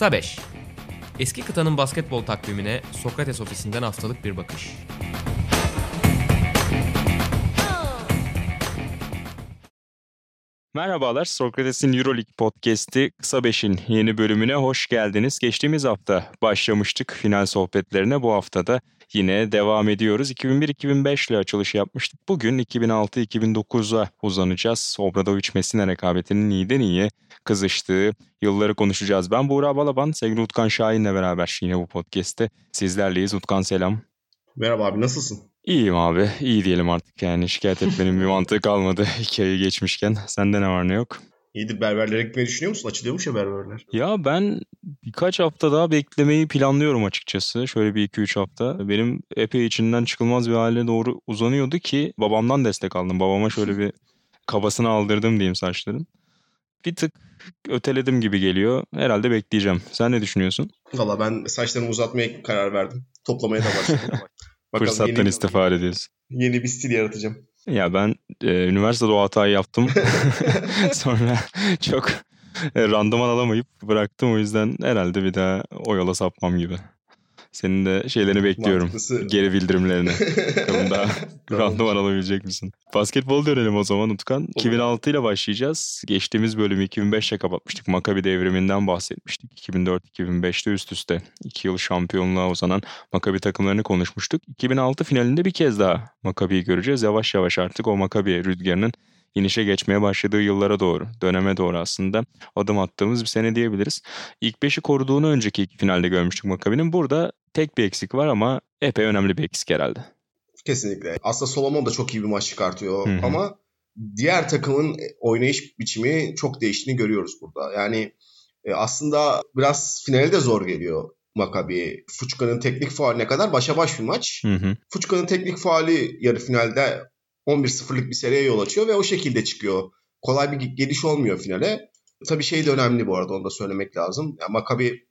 Kısa 5 Eski kıtanın basketbol takvimine Sokrates ofisinden haftalık bir bakış. Merhabalar, Sokrates'in Euroleague podcast'i Kısa Beş'in yeni bölümüne hoş geldiniz. Geçtiğimiz hafta başlamıştık final sohbetlerine. Bu haftada yine devam ediyoruz. 2001-2005 ile açılış yapmıştık. Bugün 2006-2009'a uzanacağız. Obradoviç Messina rekabetinin iyiden iyiye kızıştığı yılları konuşacağız. Ben Buğra Balaban, sevgili Utkan Şahin'le beraber yine bu podcast'te sizlerleyiz. Utkan selam. Merhaba abi nasılsın? İyiyim abi. iyi diyelim artık yani. Şikayet etmenin bir mantığı kalmadı iki ayı geçmişken. Sende ne var ne yok? İyidir berberlere gitmeyi düşünüyor musun? Açılıyormuş ya berberler. Ya ben birkaç hafta daha beklemeyi planlıyorum açıkçası. Şöyle bir iki üç hafta. Benim epey içinden çıkılmaz bir hale doğru uzanıyordu ki babamdan destek aldım. Babama şöyle bir kabasını aldırdım diyeyim saçların. Bir tık öteledim gibi geliyor. Herhalde bekleyeceğim. Sen ne düşünüyorsun? Valla ben saçlarımı uzatmaya karar verdim. Toplamaya da başladım. Fırsattan yeni, istifade ediyorsun. Yeni bir stil yaratacağım. Ya ben e, üniversitede o hatayı yaptım. Sonra çok e, randıman alamayıp bıraktım. O yüzden herhalde bir daha o yola sapmam gibi. Senin de şeylerini bekliyorum. Mantıklısı. Geri bildirimlerini. Bakalım daha randıman alabilecek misin? Basketbol dönelim o zaman Utkan. Olur. 2006 ile başlayacağız. Geçtiğimiz bölümü 2005'te kapatmıştık. Maccabi devriminden bahsetmiştik. 2004-2005'te üst üste 2 yıl şampiyonluğa uzanan Maccabi takımlarını konuşmuştuk. 2006 finalinde bir kez daha Maccabi'yi göreceğiz. Yavaş yavaş artık o Maccabi rüzgarının inişe geçmeye başladığı yıllara doğru, döneme doğru aslında adım attığımız bir sene diyebiliriz. İlk beşi koruduğunu önceki iki finalde görmüştük Makabi'nin. Burada tek bir eksik var ama epey önemli bir eksik herhalde. Kesinlikle. Aslında Solomon da çok iyi bir maç çıkartıyor Hı-hı. ama diğer takımın oynayış biçimi çok değiştiğini görüyoruz burada. Yani e, aslında biraz finale de zor geliyor Makabi. Fuçka'nın teknik faaline kadar başa baş bir maç. Hı Fuçka'nın teknik faali yarı finalde 11-0'lık bir seriye yol açıyor ve o şekilde çıkıyor. Kolay bir geliş olmuyor finale. Tabii şey de önemli bu arada onu da söylemek lazım. Yani Maccabi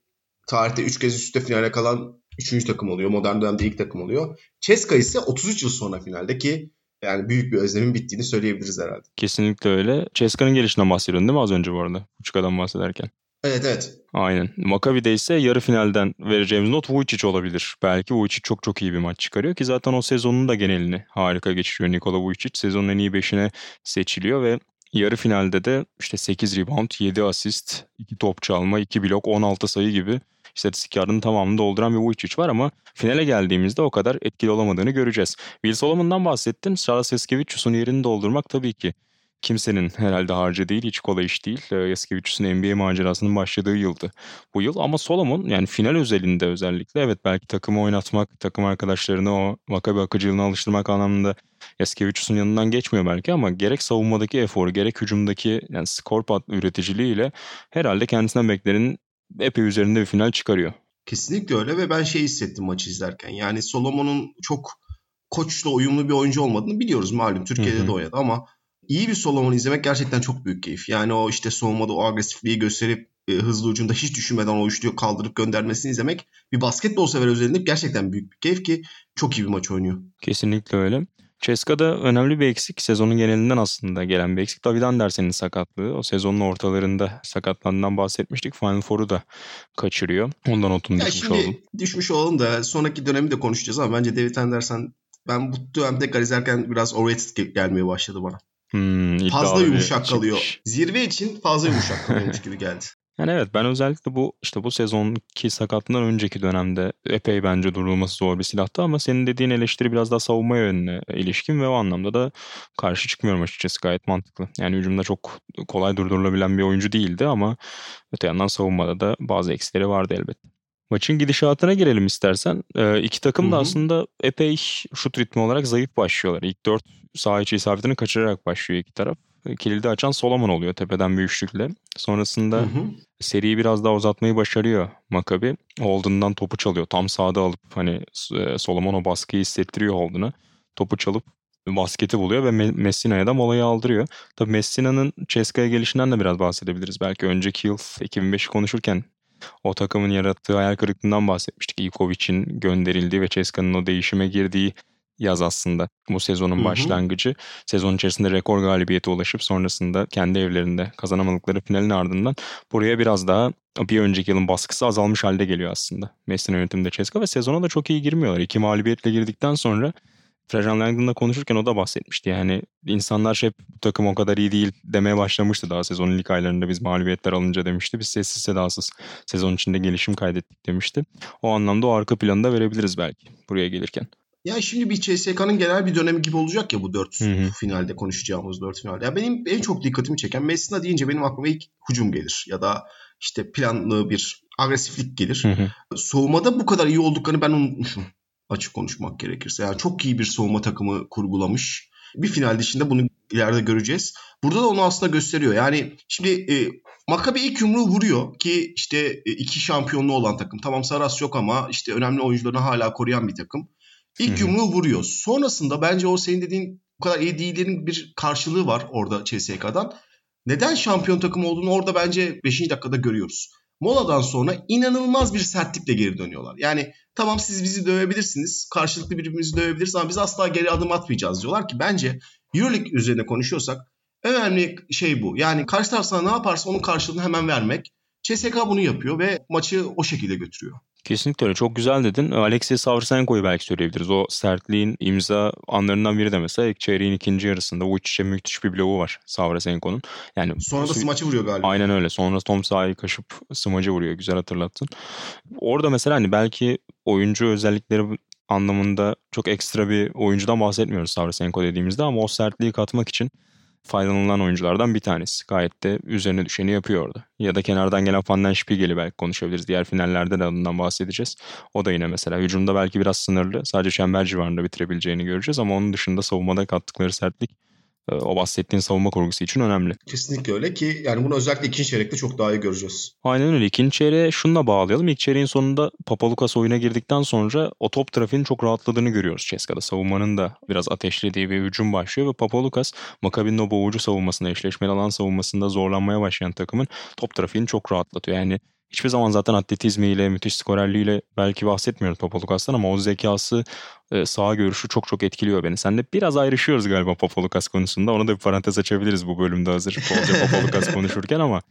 tarihte 3 kez üst üste finale kalan 3. takım oluyor. Modern dönemde ilk takım oluyor. Ceska ise 33 yıl sonra finalde ki yani büyük bir özlemin bittiğini söyleyebiliriz herhalde. Kesinlikle öyle. Ceska'nın gelişinden bahsediyorsun değil mi az önce bu arada? Uçuka'dan bahsederken. Evet evet. Aynen. Maccabi'de ise yarı finalden vereceğimiz not Vujicic olabilir. Belki Vujicic çok çok iyi bir maç çıkarıyor ki zaten o sezonun da genelini harika geçiriyor Nikola Vujicic. Sezonun en iyi beşine seçiliyor ve yarı finalde de işte 8 rebound, 7 asist, 2 top çalma, 2 blok, 16 sayı gibi istatistiklerin tamamını dolduran bir Vujicic var ama finale geldiğimizde o kadar etkili olamadığını göreceğiz. Will Solomon'dan bahsettin. Charles Eskevicius'un yerini doldurmak tabii ki kimsenin herhalde harcı değil, hiç kolay iş değil. Yaskevicius'un NBA macerasının başladığı yıldı bu yıl. Ama Solomon yani final özelinde özellikle evet belki takımı oynatmak, takım arkadaşlarını o Makabi akıcılığına alıştırmak anlamında Yaskevicius'un yanından geçmiyor belki ama gerek savunmadaki eforu, gerek hücumdaki yani skor pat üreticiliğiyle herhalde kendisinden beklenenin epey üzerinde bir final çıkarıyor. Kesinlikle öyle ve ben şey hissettim maçı izlerken. Yani Solomon'un çok koçla uyumlu bir oyuncu olmadığını biliyoruz malum. Türkiye'de Hı-hı. de oynadı ama iyi bir Solomon izlemek gerçekten çok büyük keyif. Yani o işte savunmada o agresifliği gösterip e, hızlı ucunda hiç düşünmeden o üçlüyü kaldırıp göndermesini izlemek bir basketbol sever özelinde gerçekten büyük bir keyif ki çok iyi bir maç oynuyor. Kesinlikle öyle. Ceska'da önemli bir eksik. Sezonun genelinden aslında gelen bir eksik. David Andersen'in sakatlığı. O sezonun ortalarında sakatlandığından bahsetmiştik. Final Four'u da kaçırıyor. Ondan notunu ya düşmüş şimdi oldum. Düşmüş olalım da sonraki dönemi de konuşacağız ama bence David Andersen ben bu dönemde tekrar izlerken biraz overrated gelmeye başladı bana. Hmm, fazla yumuşak kalıyor. Çıkmış. Zirve için fazla yumuşak kalıyormuş gibi geldi. Yani evet ben özellikle bu işte bu sezonki sakatlığından önceki dönemde epey bence durulması zor bir silahtı ama senin dediğin eleştiri biraz daha savunma yönüne ilişkin ve o anlamda da karşı çıkmıyorum açıkçası gayet mantıklı. Yani hücumda çok kolay durdurulabilen bir oyuncu değildi ama öte yandan savunmada da bazı eksileri vardı elbette. Maçın gidişatına gelelim istersen. Ee, iki takım da Hı-hı. aslında epey şut ritmi olarak zayıf başlıyorlar. İlk dört saha içi isabetini kaçırarak başlıyor iki taraf. Kilidi açan Solomon oluyor tepeden bir üçlükle. Sonrasında hı hı. seriyi biraz daha uzatmayı başarıyor Makabi. Holden'dan topu çalıyor. Tam sağda alıp hani e, Solomon o baskıyı hissettiriyor Holden'a. Topu çalıp basketi buluyor ve Messina'ya da molayı aldırıyor. Tabii Messina'nın Ceska'ya gelişinden de biraz bahsedebiliriz. Belki önceki yıl 2005'i konuşurken o takımın yarattığı hayal kırıklığından bahsetmiştik. Ivkovic'in gönderildiği ve Ceska'nın o değişime girdiği yaz aslında. Bu sezonun Hı hı. başlangıcı. Sezon içerisinde rekor galibiyete ulaşıp sonrasında kendi evlerinde kazanamadıkları finalin ardından buraya biraz daha bir önceki yılın baskısı azalmış halde geliyor aslında. Messi'nin yönetiminde Ceska ve sezona da çok iyi girmiyorlar. İki mağlubiyetle girdikten sonra Trajan Langdon'la konuşurken o da bahsetmişti. Yani insanlar hep bu takım o kadar iyi değil demeye başlamıştı daha sezonun ilk aylarında biz mağlubiyetler alınca demişti. Biz sessiz sedasız sezon içinde gelişim kaydettik demişti. O anlamda o arka planı da verebiliriz belki buraya gelirken. Ya şimdi bir CSK'nın genel bir dönemi gibi olacak ya bu dört Hı hı. finalde konuşacağımız dört finalde. Ya benim en çok dikkatimi çeken Messina deyince benim aklıma ilk hücum gelir ya da işte planlı bir agresiflik gelir. Hı hı. Soğumada bu kadar iyi olduklarını ben unutmuşum açık konuşmak gerekirse. Yani çok iyi bir soğuma takımı kurgulamış. Bir final dışında bunu ileride göreceğiz. Burada da onu aslında gösteriyor. Yani şimdi e, Maccabi ilk yumruğu vuruyor ki işte e, iki şampiyonluğu olan takım. Tamam Saras yok ama işte önemli oyuncularını hala koruyan bir takım. İlk Hı hı. yumruğu vuruyor. Sonrasında bence o senin dediğin bu kadar iyi değillerin bir karşılığı var orada CSK'dan. Neden şampiyon takım olduğunu orada bence 5. dakikada görüyoruz. Moladan sonra inanılmaz bir sertlikle geri dönüyorlar. Yani tamam siz bizi dövebilirsiniz, karşılıklı birbirimizi dövebiliriz ama biz asla geri adım atmayacağız diyorlar ki bence Euroleague üzerine konuşuyorsak önemli şey bu. Yani karşı taraf sana ne yaparsa onun karşılığını hemen vermek. CSK bunu yapıyor ve maçı o şekilde götürüyor. Kesinlikle öyle. Çok güzel dedin. Alexey Savchenko'yu belki söyleyebiliriz. O sertliğin imza anlarından biri de mesela ilk çeyreğin ikinci yarısında o iç içe müthiş bir bloğu var Savchenko'nun. Yani Sonra da smaçı vuruyor galiba. Aynen öyle. Sonra Tom sahayı kaşıp smacı vuruyor. Güzel hatırlattın. Orada mesela hani belki oyuncu özellikleri anlamında çok ekstra bir oyuncudan bahsetmiyoruz Savchenko dediğimizde ama o sertliği katmak için faydalanılan oyunculardan bir tanesi. Gayet de üzerine düşeni yapıyor orada. Ya da kenardan gelen Van den Spiegel'i belki konuşabiliriz. Diğer finallerde de adından bahsedeceğiz. O da yine mesela hücumda belki biraz sınırlı. Sadece çember civarında bitirebileceğini göreceğiz ama onun dışında savunmada kattıkları sertlik o bahsettiğin savunma kurgusu için önemli. Kesinlikle öyle ki yani bunu özellikle ikinci çeyrekte çok daha iyi göreceğiz. Aynen öyle. İkinci çeyreğe şununla bağlayalım. İlk çeyreğin sonunda Papalukas oyuna girdikten sonra o top trafiğinin çok rahatladığını görüyoruz Ceska'da. Savunmanın da biraz ateşlediği bir hücum başlıyor ve Papalukas Makabi'nin o boğucu savunmasında, eşleşmeli alan savunmasında zorlanmaya başlayan takımın top trafiğini çok rahatlatıyor. Yani hiçbir zaman zaten atletizmiyle, müthiş skorerliğiyle belki bahsetmiyoruz Papalukas'tan ama o zekası, e, sağ görüşü çok çok etkiliyor beni. Sen de biraz ayrışıyoruz galiba Papalukas konusunda. Onu da bir parantez açabiliriz bu bölümde hazır. Bolca Papalukas konuşurken ama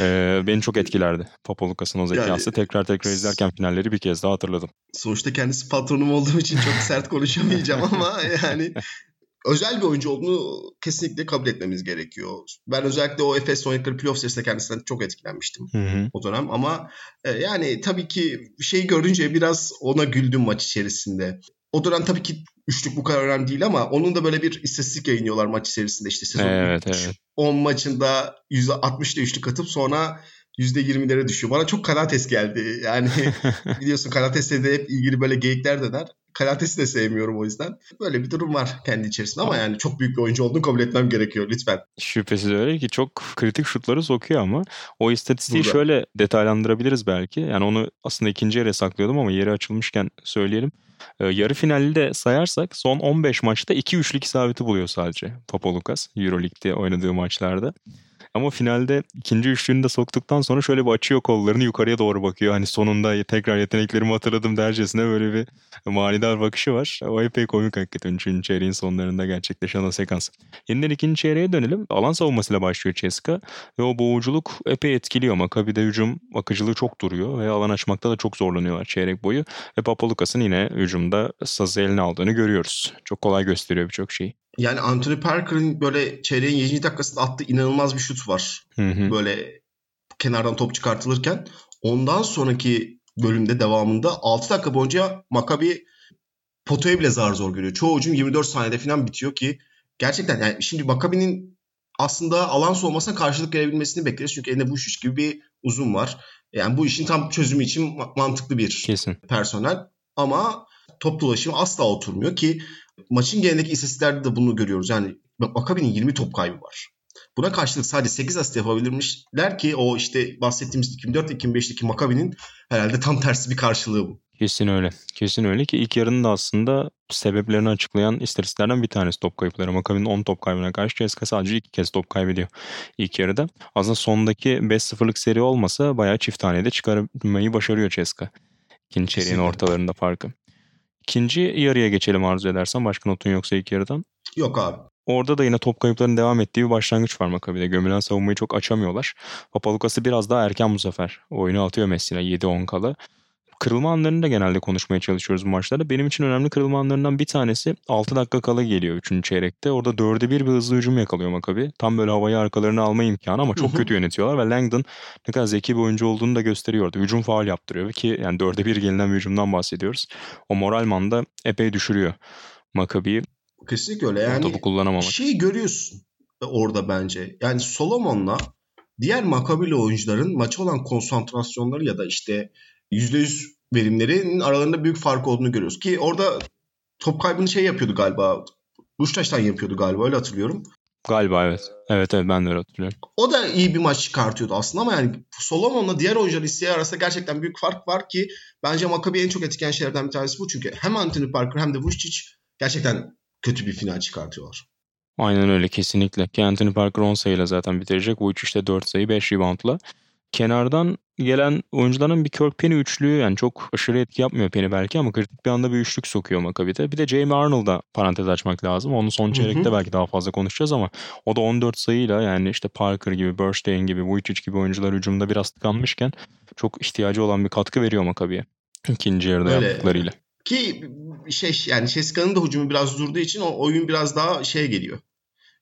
e, beni çok etkilerdi. Papalukas'ın o zekası. Yani- tekrar tekrar izlerken finalleri bir kez daha hatırladım. Sonuçta kendisi patronum olduğum için çok sert konuşamayacağım ama yani özel bir oyuncu olduğunu kesinlikle kabul etmemiz gerekiyor. Ben özellikle o Efes oynadıkları playoff serisinde kendisinden çok etkilenmiştim Hı hı. o dönem ama e, yani tabii ki şeyi görünce biraz ona güldüm maç içerisinde. O dönem tabii ki üçlük bu kadar önemli değil ama onun da böyle bir istatistik yayınlıyorlar maç içerisinde işte sezon Evet, ilk evet. 10 maçında %60'da üçlük atıp sonra %20'lere düşüyor. Bana çok Kalates geldi. Yani biliyorsun Kalates'le de hep ilgili böyle geyikler döner. Kalates'i de sevmiyorum o yüzden. Böyle bir durum var kendi içerisinde ama yani çok büyük bir oyuncu olduğunu kabul etmem gerekiyor lütfen. Şüphesiz öyle ki çok kritik şutları sokuyor ama o istatistiği Burada. şöyle detaylandırabiliriz belki. Yani onu aslında ikinci yere saklıyordum ama yeri açılmışken söyleyelim. Ee, yarı finali de sayarsak son 15 maçta 2 üçlük isabeti buluyor sadece Papalukas Euroleague'de oynadığı maçlarda. Ama finalde ikinci üçlüğünü de soktuktan sonra şöyle bir açıyor kollarını yukarıya doğru bakıyor. Hani sonunda tekrar yeteneklerimi hatırladım dercesine böyle bir manidar bakışı var. O epey komik hakikaten. Üçüncü çeyreğin sonlarında gerçekleşen o sekans. Yeniden ikinci çeyreğe dönelim. Alan savunmasıyla başlıyor Ceska ve o boğuculuk epey etkiliyor. Makabi'de hücum akıcılığı çok duruyor ve alan açmakta da çok zorlanıyorlar çeyrek boyu. Ve Papalukas'ın yine hücumda sazı eline aldığını görüyoruz. Çok kolay gösteriyor birçok şeyi. Yani Anthony Parker'ın böyle çeyreğin 7. dakikasında attığı inanılmaz bir şut var. Hı hı. Böyle kenardan top çıkartılırken. Ondan sonraki bölümde devamında 6 dakika boyunca Maccabi potaya bile zar zor görüyor. Çoğu hücum 24 saniyede falan bitiyor ki gerçekten yani şimdi Maccabi'nin aslında alan soğumasına karşılık gelebilmesini bekleriz. Çünkü elinde bu iş gibi bir uzun var. Yani bu işin tam çözümü için ma- mantıklı bir Kesin. personel ama top dolaşımı asla oturmuyor ki maçın genelindeki istatistiklerde de bunu görüyoruz. Yani Maccabi'nin 20 top kaybı var. Buna karşılık sadece 8 asist yapabilmişler ki o işte bahsettiğimiz 2004 2005'teki Maccabi'nin herhalde tam tersi bir karşılığı bu. Kesin öyle. Kesin öyle ki ilk yarının da aslında sebeplerini açıklayan istatistiklerden bir tanesi top kayıpları. Makabi'nin 10 top kaybına karşı CSKA sadece 2 kez top kaybediyor ilk yarıda. Aslında sondaki 5-0'lık seri olmasa bayağı çift tanede çıkarmayı başarıyor CSKA. İkinci çeyreğin ortalarında farkı. İkinci yarıya geçelim arzu edersen. Başka notun yoksa ilk yarıdan. Yok abi. Orada da yine top kayıplarının devam ettiği bir başlangıç var Makabi'de. Gömülen savunmayı çok açamıyorlar. Papalukas'ı biraz daha erken bu sefer. Oyunu atıyor Messina 7-10 kala. Kırılma anlarını da genelde konuşmaya çalışıyoruz bu maçlarda. Benim için önemli kırılma anlarından bir tanesi 6 dakika kala geliyor 3. çeyrekte. Orada 4'e 1 bir hızlı hücum yakalıyor Makabi. Tam böyle havayı arkalarına alma imkanı ama çok kötü yönetiyorlar ve Langdon ne kadar zeki bir oyuncu olduğunu da gösteriyordu. Hücum faal yaptırıyor ki yani 4'e 1 gelinen bir hücumdan bahsediyoruz. O moral da epey düşürüyor Makabi'yi. Kesinlikle öyle. Yani topu kullanamamak. Şeyi görüyorsun orada bence. Yani Solomon'la diğer Makabili oyuncuların maça olan konsantrasyonları ya da işte %100 verimlerinin aralarında büyük fark olduğunu görüyoruz. Ki orada top kaybını şey yapıyordu galiba. Buştaş'tan yapıyordu galiba öyle hatırlıyorum. Galiba evet. Evet evet ben de öyle hatırlıyorum. O da iyi bir maç çıkartıyordu aslında ama yani Solomon'la diğer oyuncular isteği arasında gerçekten büyük fark var ki bence Maccabi en çok etkileyen şeylerden bir tanesi bu. Çünkü hem Anthony Parker hem de Vucic gerçekten kötü bir final çıkartıyorlar. Aynen öyle kesinlikle. Ki Anthony Parker 10 sayıyla zaten bitirecek. Vucic işte 4 sayı 5 reboundla kenardan gelen oyuncuların bir Kirk Penny üçlüğü yani çok aşırı etki yapmıyor Penny belki ama kritik bir anda bir üçlük sokuyor Maccabi'de. Bir de Jamie Arnold'a parantez açmak lazım. Onu son çeyrekte hı hı. belki daha fazla konuşacağız ama o da 14 sayıyla yani işte Parker gibi, Burstein gibi, Vujicic gibi oyuncular hücumda biraz tıkanmışken çok ihtiyacı olan bir katkı veriyor Maccabi'ye. İkinci yarıda Öyle. yaptıklarıyla. Ki şey yani Cheska'nın da hücumu biraz durduğu için o oyun biraz daha şey geliyor.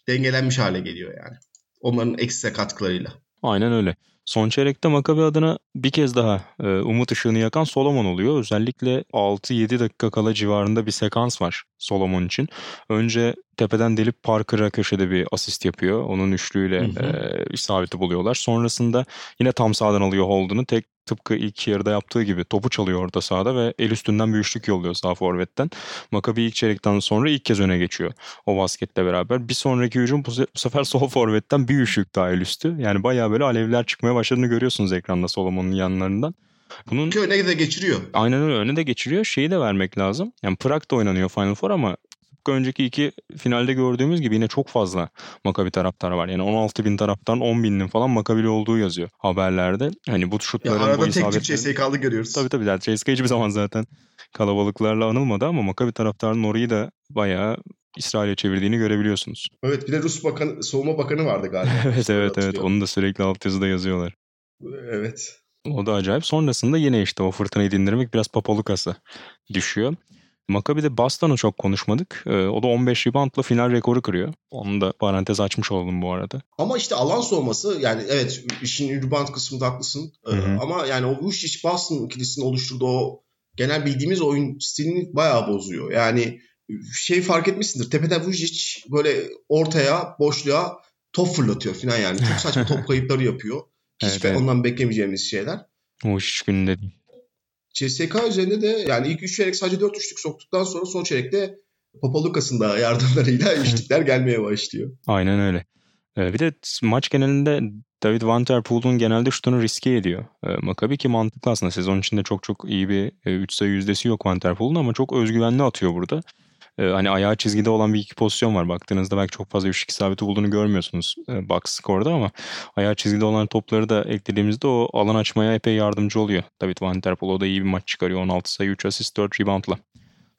Dengelenmiş hale geliyor yani. Onların ekstra katkılarıyla. Aynen öyle. Son çeyrekte Makabi adına bir kez daha e, umut ışığını yakan Solomon oluyor. Özellikle 6-7 dakika kala civarında bir sekans var Solomon için. Önce tepeden delip Parker'a köşede bir asist yapıyor. Onun üçlüğüyle hı hı. E, isabeti buluyorlar. Sonrasında yine tam sağdan alıyor Holden'ı. Tek tıpkı ilk yarıda yaptığı gibi topu çalıyor orada sahada ve el üstünden bir üçlük yolluyor sağ forvetten. Makabi ilk çeyrekten sonra ilk kez öne geçiyor o basketle beraber. Bir sonraki hücum bu, sefer sol forvetten bir üçlük daha el üstü. Yani bayağı böyle alevler çıkmaya başladığını görüyorsunuz ekranda Solomon'un yanlarından. Bunun Ki öne de geçiriyor. Aynen öyle öne de geçiriyor. Şeyi de vermek lazım. Yani Prag'da oynanıyor Final Four ama önceki iki finalde gördüğümüz gibi yine çok fazla Makabi taraftarı var. Yani 16 bin taraftan 10 binin falan Makabili olduğu yazıyor haberlerde. Hani bu şutların ya arada bu tek tük CSK'lı görüyoruz. Tabii tabii. Yani CSK hiçbir zaman zaten kalabalıklarla anılmadı ama Makabi taraftarının orayı da bayağı İsrail'e çevirdiğini görebiliyorsunuz. Evet bir de Rus bakan, savunma bakanı vardı galiba. evet evet evet onu da sürekli altyazıda yazıyorlar. Evet. O da acayip. Sonrasında yine işte o fırtınayı dindirmek biraz papalukası düşüyor. Maccabi'de Boston'u çok konuşmadık. Ee, o da 15 reboundla final rekoru kırıyor. Onu da parantez açmış oldum bu arada. Ama işte alan soğuması yani evet işin rebound kısmında haklısın. Ee, ama yani o Vucic Boston ikilisinin oluşturduğu o genel bildiğimiz oyun stilini bayağı bozuyor. Yani şey fark etmişsindir. Tepeden Vucic böyle ortaya boşluğa top fırlatıyor falan yani. Çok saçma top kayıpları yapıyor. Hiç evet, evet. ondan beklemeyeceğimiz şeyler. O hiç gününde değil. CSK üzerinde de yani ilk 3 çeyrek sadece 4 üçlük soktuktan sonra son çeyrekte Papalukas'ın da yardımlarıyla üçlükler gelmeye başlıyor. Aynen öyle. Ee, bir de maç genelinde David Van Der Poel'un genelde şutunu riske ediyor. Ee, Maccabi ki mantıklı aslında. Sezon içinde çok çok iyi bir 3 e, sayı yüzdesi yok Van Der Poel'un ama çok özgüvenli atıyor burada e, hani ayağı çizgide olan bir iki pozisyon var. Baktığınızda belki çok fazla üçlük isabeti bulduğunu görmüyorsunuz e, box score'da ama ayağı çizgide olan topları da eklediğimizde o alan açmaya epey yardımcı oluyor. David Van Der Poel o da iyi bir maç çıkarıyor. 16 sayı 3 asist 4 reboundla.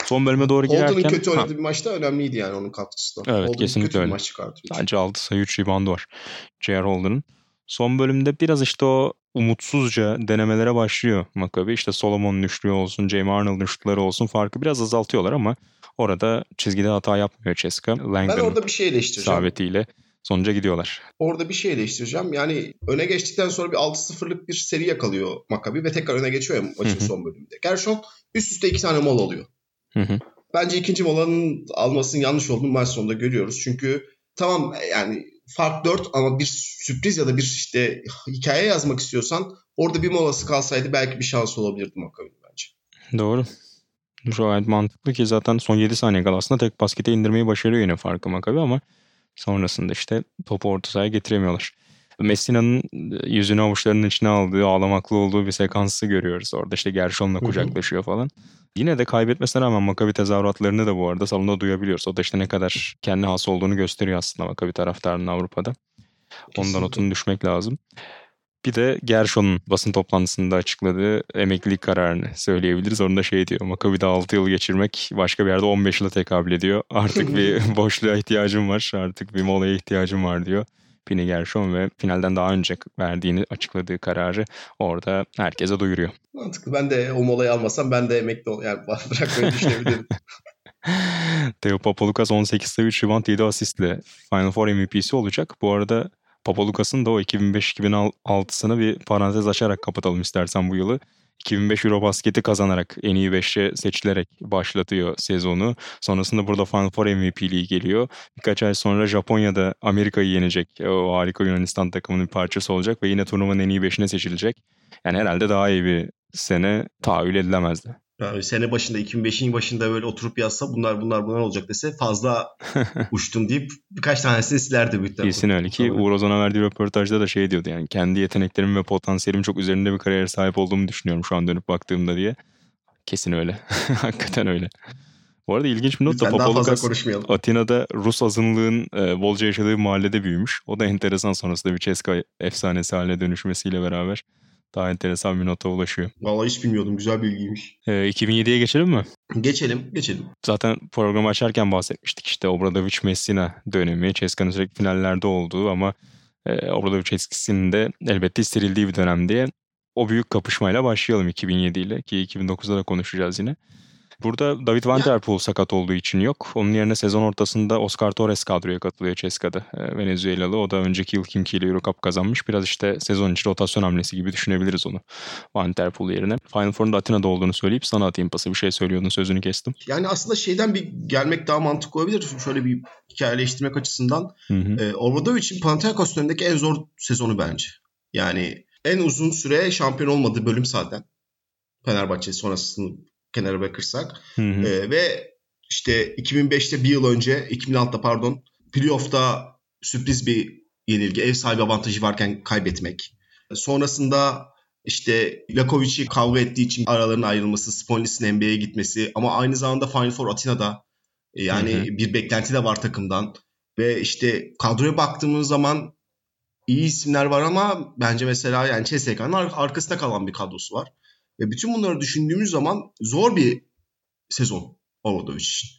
Son bölüme doğru girerken... Holden'ın kötü oynadığı ha. bir maçta önemliydi yani onun katkısı da. Evet Holden kesinlikle kötü öyle. Bir maç çıkartıyor. Bence 6 sayı 3 reboundu var J.R. Holden'ın. Son bölümde biraz işte o umutsuzca denemelere başlıyor Maccabi. İşte Solomon'un üçlüğü olsun, Jamie Arnold'un üçlükleri olsun farkı biraz azaltıyorlar ama Orada çizgide hata yapmıyor Ceska. Langdon ben orada bir şey eleştireceğim. Sabetiyle sonuca gidiyorlar. Orada bir şey eleştireceğim. Yani öne geçtikten sonra bir 6-0'lık bir seri yakalıyor Maccabi ve tekrar öne geçiyor ya maçın Hı-hı. son bölümünde. Gershon üst üste iki tane mol alıyor. Hı-hı. Bence ikinci molanın almasının yanlış olduğunu maç sonunda görüyoruz. Çünkü tamam yani fark 4 ama bir sürpriz ya da bir işte hikaye yazmak istiyorsan orada bir molası kalsaydı belki bir şans olabilirdi Maccabi bence. Doğru. Gayet mantıklı ki zaten son 7 saniye kala aslında tek baskete indirmeyi başarıyor yine farkı Makabi ama sonrasında işte topu orta sahaya getiremiyorlar. Messina'nın yüzünü avuçlarının içine aldığı, ağlamaklı olduğu bir sekansı görüyoruz. Orada işte Gershon'la kucaklaşıyor falan. Yine de kaybetmesine rağmen Makabi tezahüratlarını da bu arada salonda duyabiliyoruz. O da işte ne kadar kendi has olduğunu gösteriyor aslında Makabi taraftarının Avrupa'da. Ondan notunu düşmek lazım. Bir de Gershon'un basın toplantısında açıkladığı emeklilik kararını söyleyebiliriz. Orada şey diyor. Maccabi'de 6 yıl geçirmek başka bir yerde 15 yıla tekabül ediyor. Artık bir boşluğa ihtiyacım var. Artık bir molaya ihtiyacım var diyor. Pini Gershon ve finalden daha önce verdiğini açıkladığı kararı orada herkese duyuruyor. Mantıklı. Ben de o molayı almasam ben de emekli ol yani bırakmayı düşünebilirim. Theo Papalukas 18 sayı 3 rebound 7 asistle Final Four MVP'si olacak. Bu arada Papalukas'ın da o 2005-2006'sını bir parantez açarak kapatalım istersen bu yılı. 2005 Eurobasket'i kazanarak en iyi 5'e seçilerek başlatıyor sezonu. Sonrasında burada Final Four MVP'liği geliyor. Birkaç ay sonra Japonya'da Amerika'yı yenecek. O harika Yunanistan takımının bir parçası olacak ve yine turnuvanın en iyi 5'ine seçilecek. Yani herhalde daha iyi bir sene tahayyül edilemezdi. Yani sene başında 2005'in başında böyle oturup yazsa bunlar bunlar bunlar olacak dese fazla uçtum deyip birkaç tanesini silerdi büyük Kesin öyle ki Uğur Ozan'a verdiği röportajda da şey diyordu yani kendi yeteneklerim ve potansiyelim çok üzerinde bir kariyere sahip olduğumu düşünüyorum şu an dönüp baktığımda diye. Kesin öyle. Hakikaten öyle. Bu arada ilginç bir not da Papolukas Atina'da Rus azınlığın e, bolca yaşadığı mahallede büyümüş. O da enteresan sonrasında bir Ceska efsanesi haline dönüşmesiyle beraber daha enteresan bir nota ulaşıyor. Vallahi hiç bilmiyordum. Güzel bilgiymiş. Ee, 2007'ye geçelim mi? Geçelim, geçelim. Zaten programı açarken bahsetmiştik işte Obradovic Messina dönemi. Ceska'nın sürekli finallerde olduğu ama e, Obradovic eskisinin de elbette istirildiği bir dönem diye o büyük kapışmayla başlayalım 2007 ile ki 2009'da da konuşacağız yine. Burada David Van Der Poel sakat olduğu için yok. Onun yerine sezon ortasında Oscar Torres kadroya katılıyor Ceska'da. E, Venezuelalı. O da önceki yıl Kimki ile Eurocup kazanmış. Biraz işte sezon içi rotasyon hamlesi gibi düşünebiliriz onu. Van Der Poel yerine. Final Four'un da Atina'da olduğunu söyleyip sana atayım pası. Bir şey söylüyordun sözünü kestim. Yani aslında şeyden bir gelmek daha mantıklı olabilir. Şöyle bir hikayeleştirmek açısından. Hı hı. E, Obradovic'in Panathinaikos dönemindeki en zor sezonu bence. Yani en uzun süre şampiyon olmadığı bölüm zaten. Fenerbahçe sonrasını kenara bırakırsak. Hı hı. E, ve işte 2005'te bir yıl önce 2006'da pardon playoff'ta sürpriz bir yenilgi. Ev sahibi avantajı varken kaybetmek. Sonrasında işte Lakovic'i kavga ettiği için aralarının ayrılması, Sponlis'in NBA'ye gitmesi ama aynı zamanda Final Four Atina'da e, yani hı hı. bir beklenti de var takımdan. Ve işte kadroya baktığımız zaman iyi isimler var ama bence mesela yani CSK'nın arkasında kalan bir kadrosu var. Ve bütün bunları düşündüğümüz zaman zor bir sezon Obradovic için.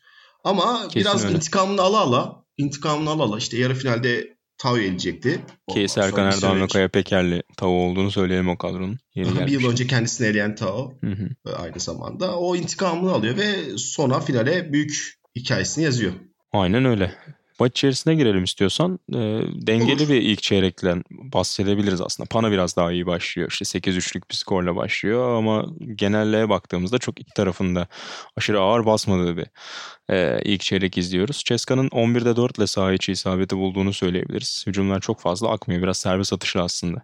Ama Kesin biraz öyle. intikamını ala ala, intikamını ala ala işte yarı finalde Tao gelecekti. Ki Serkan Erdoğan ve Kaya Pekerli Tao olduğunu söyleyelim o kadronun. Yeni bir yıl önce kendisini eleyen hı hı. aynı zamanda. O intikamını alıyor ve sonra finale büyük hikayesini yazıyor. Aynen öyle. Maç içerisine girelim istiyorsan. E, dengeli Olur. bir ilk çeyrekten bahsedebiliriz aslında. Pana biraz daha iyi başlıyor. İşte 8-3'lük bir skorla başlıyor ama genelliğe baktığımızda çok iki tarafında aşırı ağır basmadığı bir e, ilk çeyrek izliyoruz. Ceska'nın 11'de 4 ile saha içi isabeti bulduğunu söyleyebiliriz. Hücumlar çok fazla akmıyor. Biraz servis atışı aslında.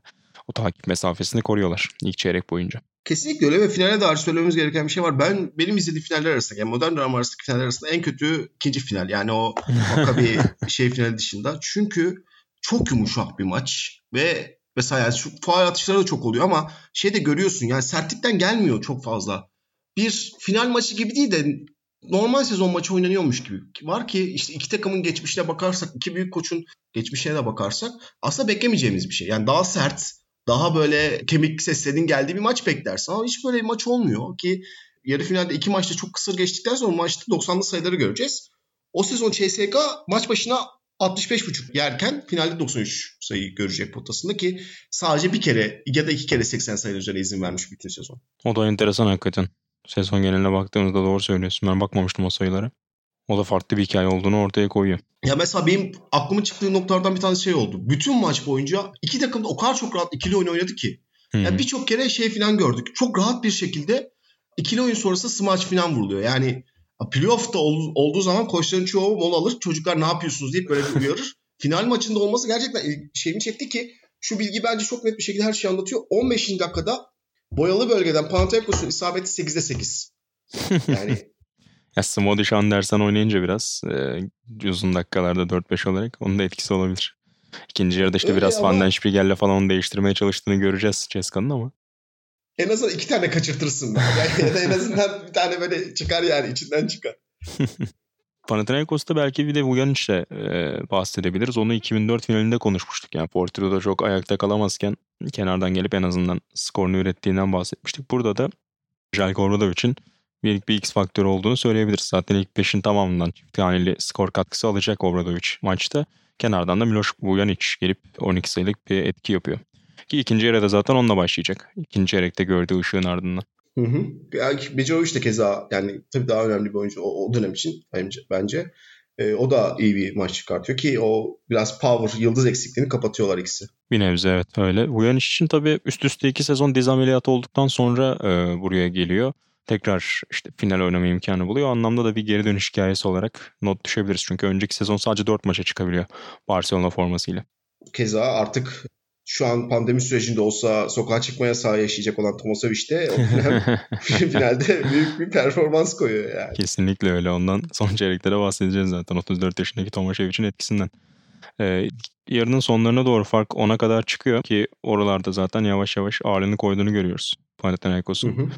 O takip mesafesini koruyorlar ilk çeyrek boyunca. Kesinlikle öyle ve finale dair söylememiz gereken bir şey var. Ben benim izlediğim finaller arasında yani modern drama arasındaki finaller arasında en kötü ikinci final. Yani o Maccabi şey finali dışında. Çünkü çok yumuşak bir maç ve mesela yani şu faal atışları da çok oluyor ama şey de görüyorsun yani sertlikten gelmiyor çok fazla. Bir final maçı gibi değil de normal sezon maçı oynanıyormuş gibi. Var ki işte iki takımın geçmişine bakarsak, iki büyük koçun geçmişine de bakarsak aslında beklemeyeceğimiz bir şey. Yani daha sert, daha böyle kemik seslerin geldiği bir maç beklersin. Ama hiç böyle bir maç olmuyor ki yarı finalde iki maçta çok kısır geçtikten sonra maçta 90'lı sayıları göreceğiz. O sezon CSK maç başına 65.5 yerken finalde 93 sayı görecek potasında ki sadece bir kere ya da iki kere 80 sayı üzerine izin vermiş bütün sezon. O da enteresan hakikaten. Sezon geneline baktığımızda doğru söylüyorsun. Ben bakmamıştım o sayılara. O da farklı bir hikaye olduğunu ortaya koyuyor. Ya mesela benim aklımın çıktığı noktalardan bir tanesi şey oldu. Bütün maç boyunca iki takım da o kadar çok rahat ikili oyun oynadı ki. Yani birçok kere şey falan gördük. Çok rahat bir şekilde ikili oyun sonrası smaç falan vuruluyor. Yani playoff'ta ol, olduğu zaman koçların çoğu mola alır. Çocuklar ne yapıyorsunuz deyip böyle bir uyarır. Final maçında olması gerçekten şeyimi çekti ki şu bilgi bence çok net bir şekilde her şeyi anlatıyor. 15. dakikada boyalı bölgeden Panathinaikos'un isabeti 8'de 8. Yani ya Smodish Andersen oynayınca biraz e, uzun dakikalarda 4-5 olarak onun da etkisi olabilir. İkinci yarıda işte Öyle biraz ama... Van den Spiegel'le falan onu değiştirmeye çalıştığını göreceğiz Ceska'nın ama. En azından iki tane kaçırtırsın. Yani, ya da en azından bir tane böyle çıkar yani içinden çıkar. Panathinaikos'ta belki bir de Vujanic'le e, bahsedebiliriz. Onu 2004 finalinde konuşmuştuk. Yani Portiro'da çok ayakta kalamazken kenardan gelip en azından skorunu ürettiğinden bahsetmiştik. Burada da Jelko Obradovic'in bir, bir X faktörü olduğunu söyleyebiliriz. Zaten ilk 5'in tamamından çift haneli skor katkısı alacak Obradovic maçta. Kenardan da Miloš Vujanic gelip 12 sayılık bir etki yapıyor. Ki ikinci yarıda zaten onunla başlayacak. İkinci çeyrekte gördüğü ışığın ardından. Hı hı. Yani Becovic de keza yani tabii daha önemli bir oyuncu o, o dönem için bence. bence. E, o da iyi bir maç çıkartıyor ki o biraz power, yıldız eksikliğini kapatıyorlar ikisi. Bir nebze evet öyle. Vujanic için tabii üst üste iki sezon diz ameliyatı olduktan sonra e, buraya geliyor tekrar işte final oynama imkanı buluyor. O anlamda da bir geri dönüş hikayesi olarak not düşebiliriz. Çünkü önceki sezon sadece 4 maça çıkabiliyor Barcelona formasıyla. Keza artık şu an pandemi sürecinde olsa sokağa çıkma yasağı yaşayacak olan Tomasovic de o final, finalde büyük bir performans koyuyor yani. Kesinlikle öyle. Ondan son çeyreklere bahsedeceğiz zaten. 34 yaşındaki Tomasevic'in etkisinden. Ee, yarının sonlarına doğru fark 10'a kadar çıkıyor ki oralarda zaten yavaş yavaş ağırlığını koyduğunu görüyoruz Panathinaikos'un.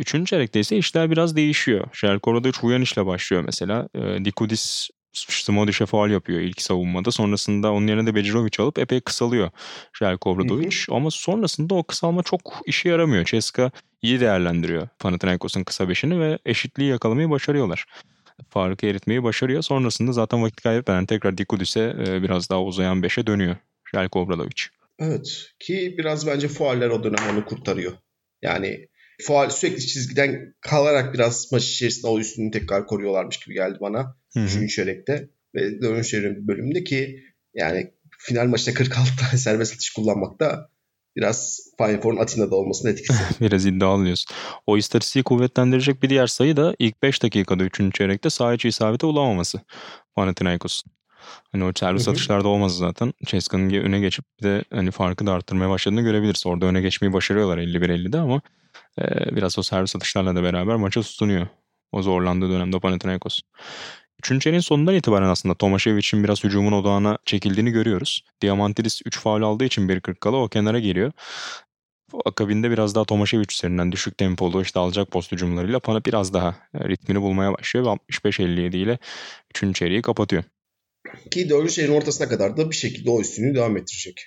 Üçüncü çeyrekte ise işler biraz değişiyor. Jelko Obradovic Vujanic başlıyor mesela. E, Dikudis Smodic'e faal yapıyor ilk savunmada. Sonrasında onun yerine de Becirovic alıp epey kısalıyor Jelko Obradovic. Ama sonrasında o kısalma çok işe yaramıyor. Ceska iyi değerlendiriyor Panathinaikos'un kısa beşini ve eşitliği yakalamayı başarıyorlar. Farkı eritmeyi başarıyor. Sonrasında zaten vakit kaybetmeden tekrar Dikudis'e e, biraz daha uzayan beşe dönüyor Jelko Obradovic. Evet ki biraz bence faaller o dönem onu kurtarıyor. Yani faal sürekli çizgiden kalarak biraz maç içerisinde o üstünü tekrar koruyorlarmış gibi geldi bana. Hı-hı. Üçüncü çeyrekte ve çeyreğin bölümünde ki yani final maçta 46 tane serbest atış kullanmak da biraz Final Four'un Atina'da olmasının etkisi. biraz iddialı diyorsun. O istatistiği kuvvetlendirecek bir diğer sayı da ilk 5 dakikada 3. çeyrekte saha içi isabete ulamaması Panathinaikos'un. Hani o servis atışlarda olmaz zaten. Ceska'nın öne geçip bir de hani farkı da arttırmaya başladığını görebiliriz. Orada öne geçmeyi başarıyorlar 51-50'de ama e, biraz o servis atışlarla da beraber maça tutunuyor. O zorlandığı dönemde Panathinaikos. Üçüncü elin sonundan itibaren aslında Tomaşevic'in biraz hücumun odağına çekildiğini görüyoruz. Diamantidis 3 faul aldığı için 1.40 kala o kenara geliyor. Akabinde biraz daha Tomaşevic üzerinden düşük tempolu işte alacak post hücumlarıyla Pana biraz daha ritmini bulmaya başlıyor ve 65-57 ile 3. çeyreği kapatıyor. Ki 4. çeyreğin ortasına kadar da bir şekilde o üstünlüğü devam ettirecek.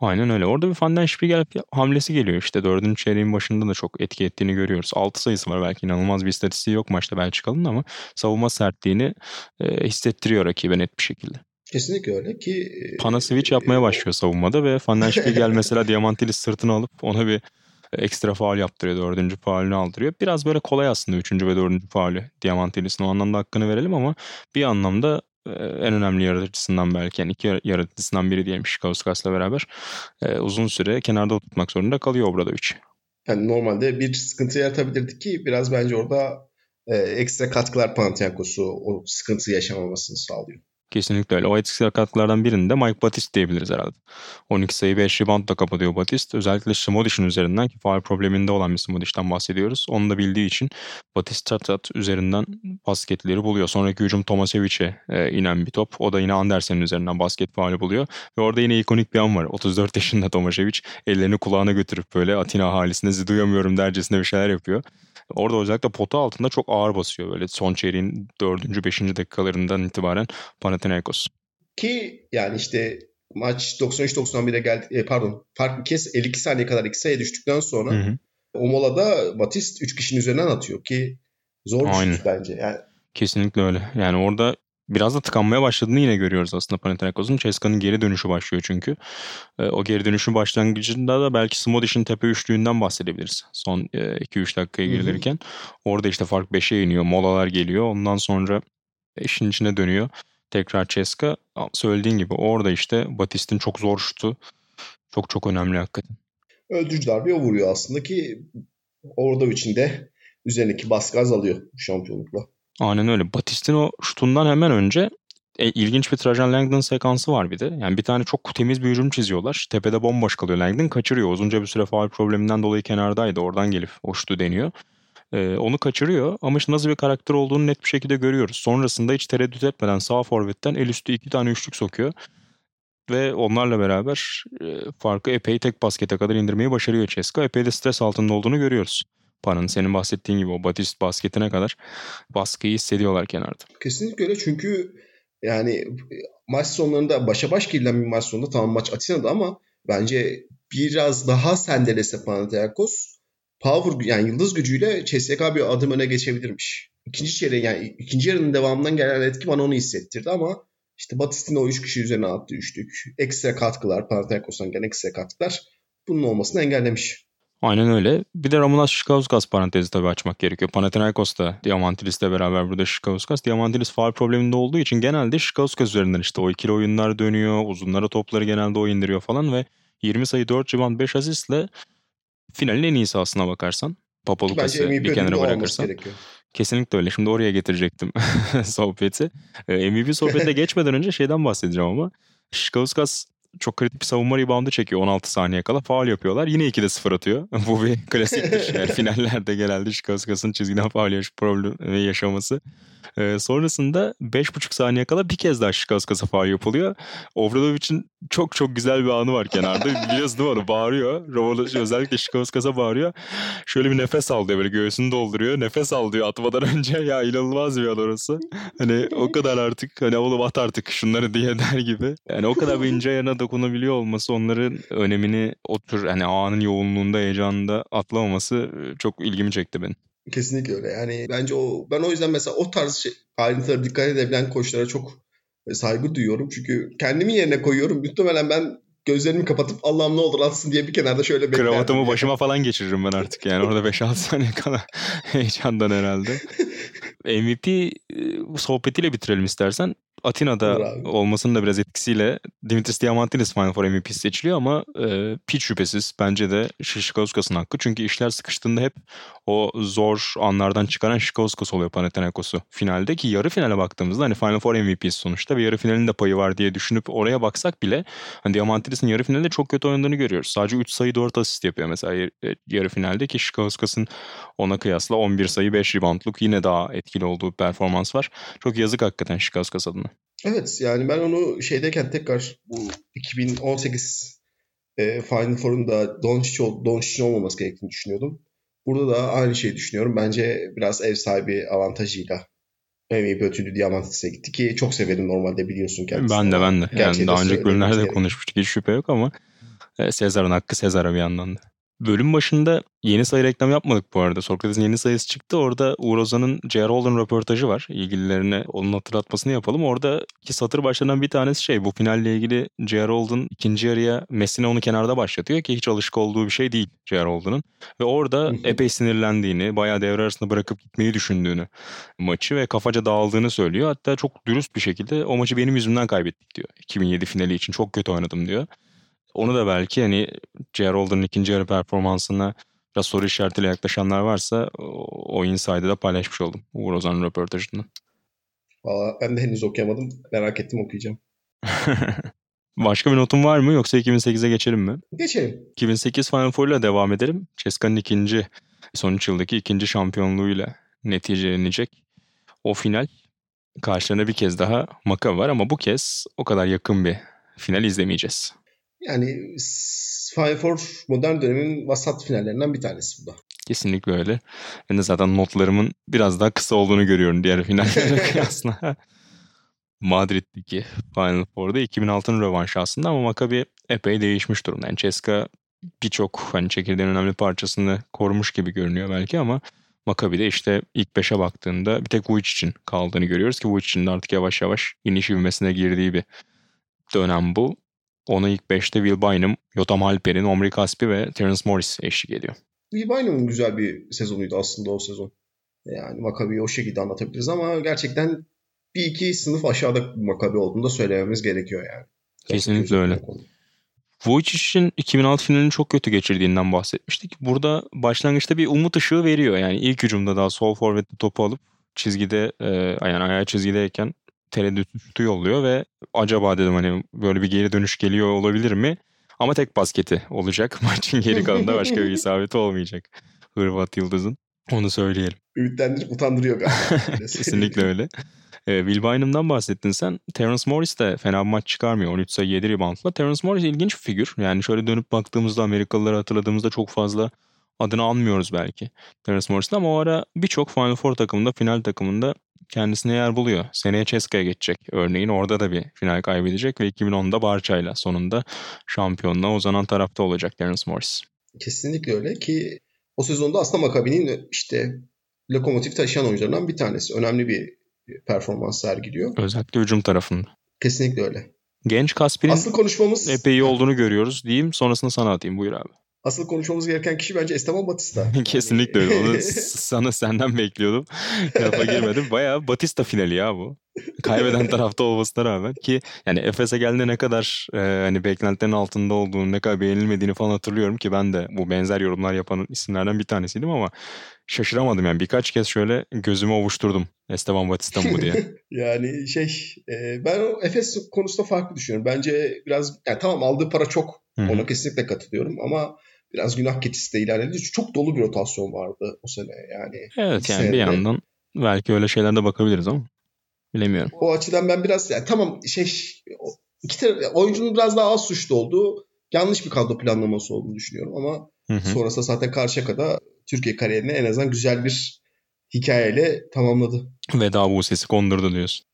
Aynen öyle. Orada bir Van den Spiegel hamlesi geliyor işte. Dördüncü çeyreğin başında da çok etki ettiğini görüyoruz. Altı sayısı var belki inanılmaz bir istatistiği yok maçta Belçikalı'nın ama savunma sertliğini e, hissettiriyor rakibe net bir şekilde. Kesinlikle öyle ki... E, Pana switch yapmaya başlıyor savunmada ve Van den Spiegel mesela Diamantilis sırtını alıp ona bir ekstra faal yaptırıyor. Dördüncü faulünü aldırıyor. Biraz böyle kolay aslında üçüncü ve dördüncü faulü Diamantilis'in o anlamda hakkını verelim ama bir anlamda en önemli yaratıcısından belki yani iki yaratıcısından biri diyelim Şikauskas beraber e, uzun süre kenarda tutmak zorunda kalıyor Obradovic. Yani normalde bir sıkıntı yaratabilirdi ki biraz bence orada e, ekstra katkılar Panathinaikos'u o sıkıntıyı yaşamamasını sağlıyor. Kesinlikle öyle. O etkisiz katkılardan birinde Mike Batist diyebiliriz herhalde. 12 sayı 5 rebound da kapatıyor Batist. Özellikle Smodish'in üzerinden ki faal probleminde olan bir Smodish'ten bahsediyoruz. Onu da bildiği için Batist tat tat üzerinden basketleri buluyor. Sonraki hücum Tomasevic'e e, inen bir top. O da yine Andersen'in üzerinden basket faali buluyor. Ve orada yine ikonik bir an var. 34 yaşında Tomasevic ellerini kulağına götürüp böyle Atina halisinde sizi duyamıyorum dercesine bir şeyler yapıyor. Orada özellikle pota altında çok ağır basıyor böyle son çeyreğin 4. 5. dakikalarından itibaren Panathinaikos. Ki yani işte maç 93-91'e geldi e, pardon fark bir kez 52 saniye kadar iki sayı düştükten sonra hı hı. o molada Batist 3 kişinin üzerinden atıyor ki zor bir şey bence. Yani Kesinlikle öyle. Yani orada biraz da tıkanmaya başladığını yine görüyoruz aslında Panathinaikos'un. Ceska'nın geri dönüşü başlıyor çünkü. E, o geri dönüşün başlangıcında da belki Smodish'in tepe üçlüğünden bahsedebiliriz. Son 2-3 e, dakikaya girilirken. Orada işte fark 5'e iniyor. Molalar geliyor. Ondan sonra işin içine dönüyor. Tekrar Ceska. Söylediğin gibi orada işte Batist'in çok zor şutu. Çok çok önemli hakikaten. Öldürücü darbe vuruyor aslında ki orada içinde üzerindeki baskı azalıyor bu şampiyonlukla. Aynen öyle. Batist'in o şutundan hemen önce e, ilginç bir Trajan Langdon sekansı var bir de. Yani bir tane çok temiz bir hücum çiziyorlar. Tepede bomboş kalıyor. Langdon kaçırıyor. Uzunca bir süre faal probleminden dolayı kenardaydı. Oradan gelip o şutu deniyor. Ee, onu kaçırıyor ama işte nasıl bir karakter olduğunu net bir şekilde görüyoruz. Sonrasında hiç tereddüt etmeden sağ forvetten el üstü iki tane üçlük sokuyor. Ve onlarla beraber e, farkı epey tek baskete kadar indirmeyi başarıyor Ceska. Epey de stres altında olduğunu görüyoruz. Pan'ın senin bahsettiğin gibi o Batist basketine kadar baskıyı hissediyorlar kenarda. Kesinlikle öyle çünkü yani maç sonlarında başa baş girilen bir maç sonunda tamam maç Atina'da ama bence biraz daha sendelese Panathinaikos power yani yıldız gücüyle CSK bir adım öne geçebilirmiş. İkinci çeyreğin yani ikinci yarının devamından gelen etki bana onu hissettirdi ama işte Batistin o 3 kişi üzerine attı üçlük. Ekstra katkılar, Panathinaikos'tan gelen ekstra katkılar bunun olmasını engellemiş. Aynen öyle. Bir de Ramonas Şikauskas parantezi tabii açmak gerekiyor. Panathinaikos da Diamantilis'le beraber burada Şikauskas. Diamantilis faal probleminde olduğu için genelde Şikauskas üzerinden işte o ikili oyunlar dönüyor. Uzunlara topları genelde o indiriyor falan ve 20 sayı 4 rebound 5 asistle finalin en iyisi aslına bakarsan. Papalukas'ı bir kenara bırakırsan. Kesinlikle öyle. Şimdi oraya getirecektim sohbeti. Ee, MVP sohbetine geçmeden önce şeyden bahsedeceğim ama. Şikauskas çok kritik bir savunma reboundu çekiyor 16 saniye kala. Faal yapıyorlar. Yine 2'de 0 atıyor. Bu bir klasiktir. Yani finallerde genelde Şikaskas'ın çizgiden faal problemi yaşaması. Ee, sonrasında 5,5 saniye kala bir kez daha Şikaskas'a faal yapılıyor. Ovradovic'in çok çok güzel bir anı var kenarda. Biliyorsun değil mi onu? Bağırıyor. Romovic özellikle Şikaskas'a bağırıyor. Şöyle bir nefes al diyor. Böyle göğsünü dolduruyor. Nefes al diyor atmadan önce. Ya inanılmaz bir an orası. Hani o kadar artık hani oğlum at artık şunları diye der gibi. Yani o kadar bir ince yana dokunabiliyor olması onların önemini o tür hani anın yoğunluğunda heyecanında atlamaması çok ilgimi çekti benim. Kesinlikle öyle. Yani bence o ben o yüzden mesela o tarz şey, ayrıntılara dikkat edebilen koçlara çok saygı duyuyorum. Çünkü kendimi yerine koyuyorum. Muhtemelen ben gözlerimi kapatıp Allah'ım ne olur atsın diye bir kenarda şöyle beklerdim. Kravatımı başıma falan geçiririm ben artık yani orada 5-6 saniye kala heyecandan herhalde. MVP sohbetiyle bitirelim istersen. Atina'da olmasının da biraz etkisiyle Dimitris Diamantidis Final Four MVP seçiliyor ama e, hiç şüphesiz bence de Şişkauskas'ın hakkı. Çünkü işler sıkıştığında hep o zor anlardan çıkaran Şişkauskas oluyor Panathinaikos'u. Finalde ki yarı finale baktığımızda hani Final Four MVP'si sonuçta ve yarı finalin de payı var diye düşünüp oraya baksak bile hani Diamantidis'in yarı finalde çok kötü oynadığını görüyoruz. Sadece 3 sayı 4 asist yapıyor mesela yarı, e, yarı finalde ki Şişkauskas'ın ona kıyasla 11 sayı 5 reboundluk yine daha etkili olduğu performans var. Çok yazık hakikaten Şişkauskas adına. Evet yani ben onu şeydeyken tekrar bu 2018 e, Final Four'unda Doncic'in Doncic olmaması gerektiğini düşünüyordum. Burada da aynı şeyi düşünüyorum. Bence biraz ev sahibi avantajıyla MVP ödülü Diamantis'e gitti ki çok severim normalde biliyorsun kendisini. Ben de ben de. Yani daha önceki bölümlerde konuşmuştuk hiç şüphe yok ama e, Sezar'ın hakkı Sezar'a bir yandan da. Bölüm başında yeni sayı reklam yapmadık bu arada. Sokrates'in yeni sayısı çıktı. Orada Uğur Ozan'ın J.R. Holden röportajı var. İlgililerine onun hatırlatmasını yapalım. Orada ki satır başlarından bir tanesi şey bu finalle ilgili J.R. Holden ikinci yarıya Messi'ne onu kenarda başlatıyor ki hiç alışık olduğu bir şey değil J.R. Holden'ın. Ve orada epey sinirlendiğini, bayağı devre arasında bırakıp gitmeyi düşündüğünü maçı ve kafaca dağıldığını söylüyor. Hatta çok dürüst bir şekilde o maçı benim yüzümden kaybettik diyor. 2007 finali için çok kötü oynadım diyor. Onu da belki hani. Holden'ın ikinci yarı performansına biraz soru işaretiyle yaklaşanlar varsa o inside'ı da paylaşmış oldum Uğur Ozan'ın röportajında. Valla ben de henüz okuyamadım. Merak ettim okuyacağım. Başka bir notun var mı yoksa 2008'e geçelim mi? Geçelim. 2008 Final Four ile devam edelim. Ceska'nın ikinci, son üç yıldaki ikinci şampiyonluğuyla neticelenecek. O final karşılarına bir kez daha Maka var ama bu kez o kadar yakın bir final izlemeyeceğiz. Yani Final Four modern dönemin vasat finallerinden bir tanesi bu da. Kesinlikle öyle. Ben de zaten notlarımın biraz daha kısa olduğunu görüyorum diğer finallere kıyasla. Madrid'deki Final Four'da 2006'nın rövanşı aslında ama Maccabi epey değişmiş durumda. Yani Ceska birçok hani çekirdeğin önemli parçasını korumuş gibi görünüyor belki ama Maccabi'de işte ilk beşe baktığında bir tek Vujic için kaldığını görüyoruz ki Vujic'in de artık yavaş yavaş iniş ivmesine girdiği bir dönem bu. Ona ilk 5'te Will Bynum, Yotam Halper'in, Omri Kaspi ve Terence Morris eşlik ediyor. Will Bynum'un güzel bir sezonuydu aslında o sezon. Yani Maccabi'yi o şekilde anlatabiliriz ama gerçekten bir iki sınıf aşağıda Maccabi olduğunu da söylememiz gerekiyor yani. Kesinlikle öyle. Vujicic'in 2006 finalini çok kötü geçirdiğinden bahsetmiştik. Burada başlangıçta bir umut ışığı veriyor. Yani ilk hücumda daha sol forvette topu alıp çizgide e, yani ayağı çizgideyken tereddütü yolluyor ve acaba dedim hani böyle bir geri dönüş geliyor olabilir mi? Ama tek basketi olacak. Maçın geri kalanında başka bir isabeti olmayacak. Hırvat Yıldız'ın. Onu söyleyelim. Ümitlendirip utandırıyor galiba. Kesinlikle öyle. Ee, Will Bynum'dan bahsettin sen. Terence Morris de fena bir maç çıkarmıyor. 13 sayı 7 reboundla. Terence Morris ilginç bir figür. Yani şöyle dönüp baktığımızda Amerikalıları hatırladığımızda çok fazla adını anmıyoruz belki Terence Morris'in ama o ara birçok Final Four takımında, final takımında kendisine yer buluyor. Seneye Ceska'ya geçecek örneğin. Orada da bir final kaybedecek ve 2010'da Barça'yla sonunda şampiyonluğa uzanan tarafta olacak Terence Morris. Kesinlikle öyle ki o sezonda aslında Maccabi'nin işte lokomotif taşıyan oyuncularından bir tanesi. Önemli bir performans sergiliyor. Özellikle hücum tarafında. Kesinlikle öyle. Genç Kaspir'in Asıl konuşmamız epey iyi olduğunu görüyoruz diyeyim. Sonrasını sana atayım. Buyur abi. Asıl konuşmamız gereken kişi bence Esteban Batista. Kesinlikle öyle. Onu sana senden bekliyordum. Lafa girmedim. Bayağı Batista finali ya bu. Kaybeden tarafta olmasına rağmen ki yani Efes'e geldiğinde ne kadar e, hani beklentilerin altında olduğunu, ne kadar beğenilmediğini falan hatırlıyorum ki ben de bu benzer yorumlar yapan isimlerden bir tanesiydim ama şaşıramadım yani birkaç kez şöyle gözümü ovuşturdum Esteban Batista mı diye. yani şey e, ben o Efes konusunda farklı düşünüyorum. Bence biraz yani tamam aldığı para çok ona kesinlikle katılıyorum ama biraz günah keçisi de ilerledi. Çok dolu bir rotasyon vardı o sene yani. Evet yani senede. bir yandan belki öyle şeylerde bakabiliriz ama bilemiyorum. O açıdan ben biraz yani tamam şey iki tane oyuncunun biraz daha az suçlu olduğu yanlış bir kadro planlaması olduğunu düşünüyorum ama hı hı. sonrasında zaten Karşıyaka'da Türkiye kariyerini en azından güzel bir hikayeyle tamamladı. Veda bu sesi kondurdu diyorsun.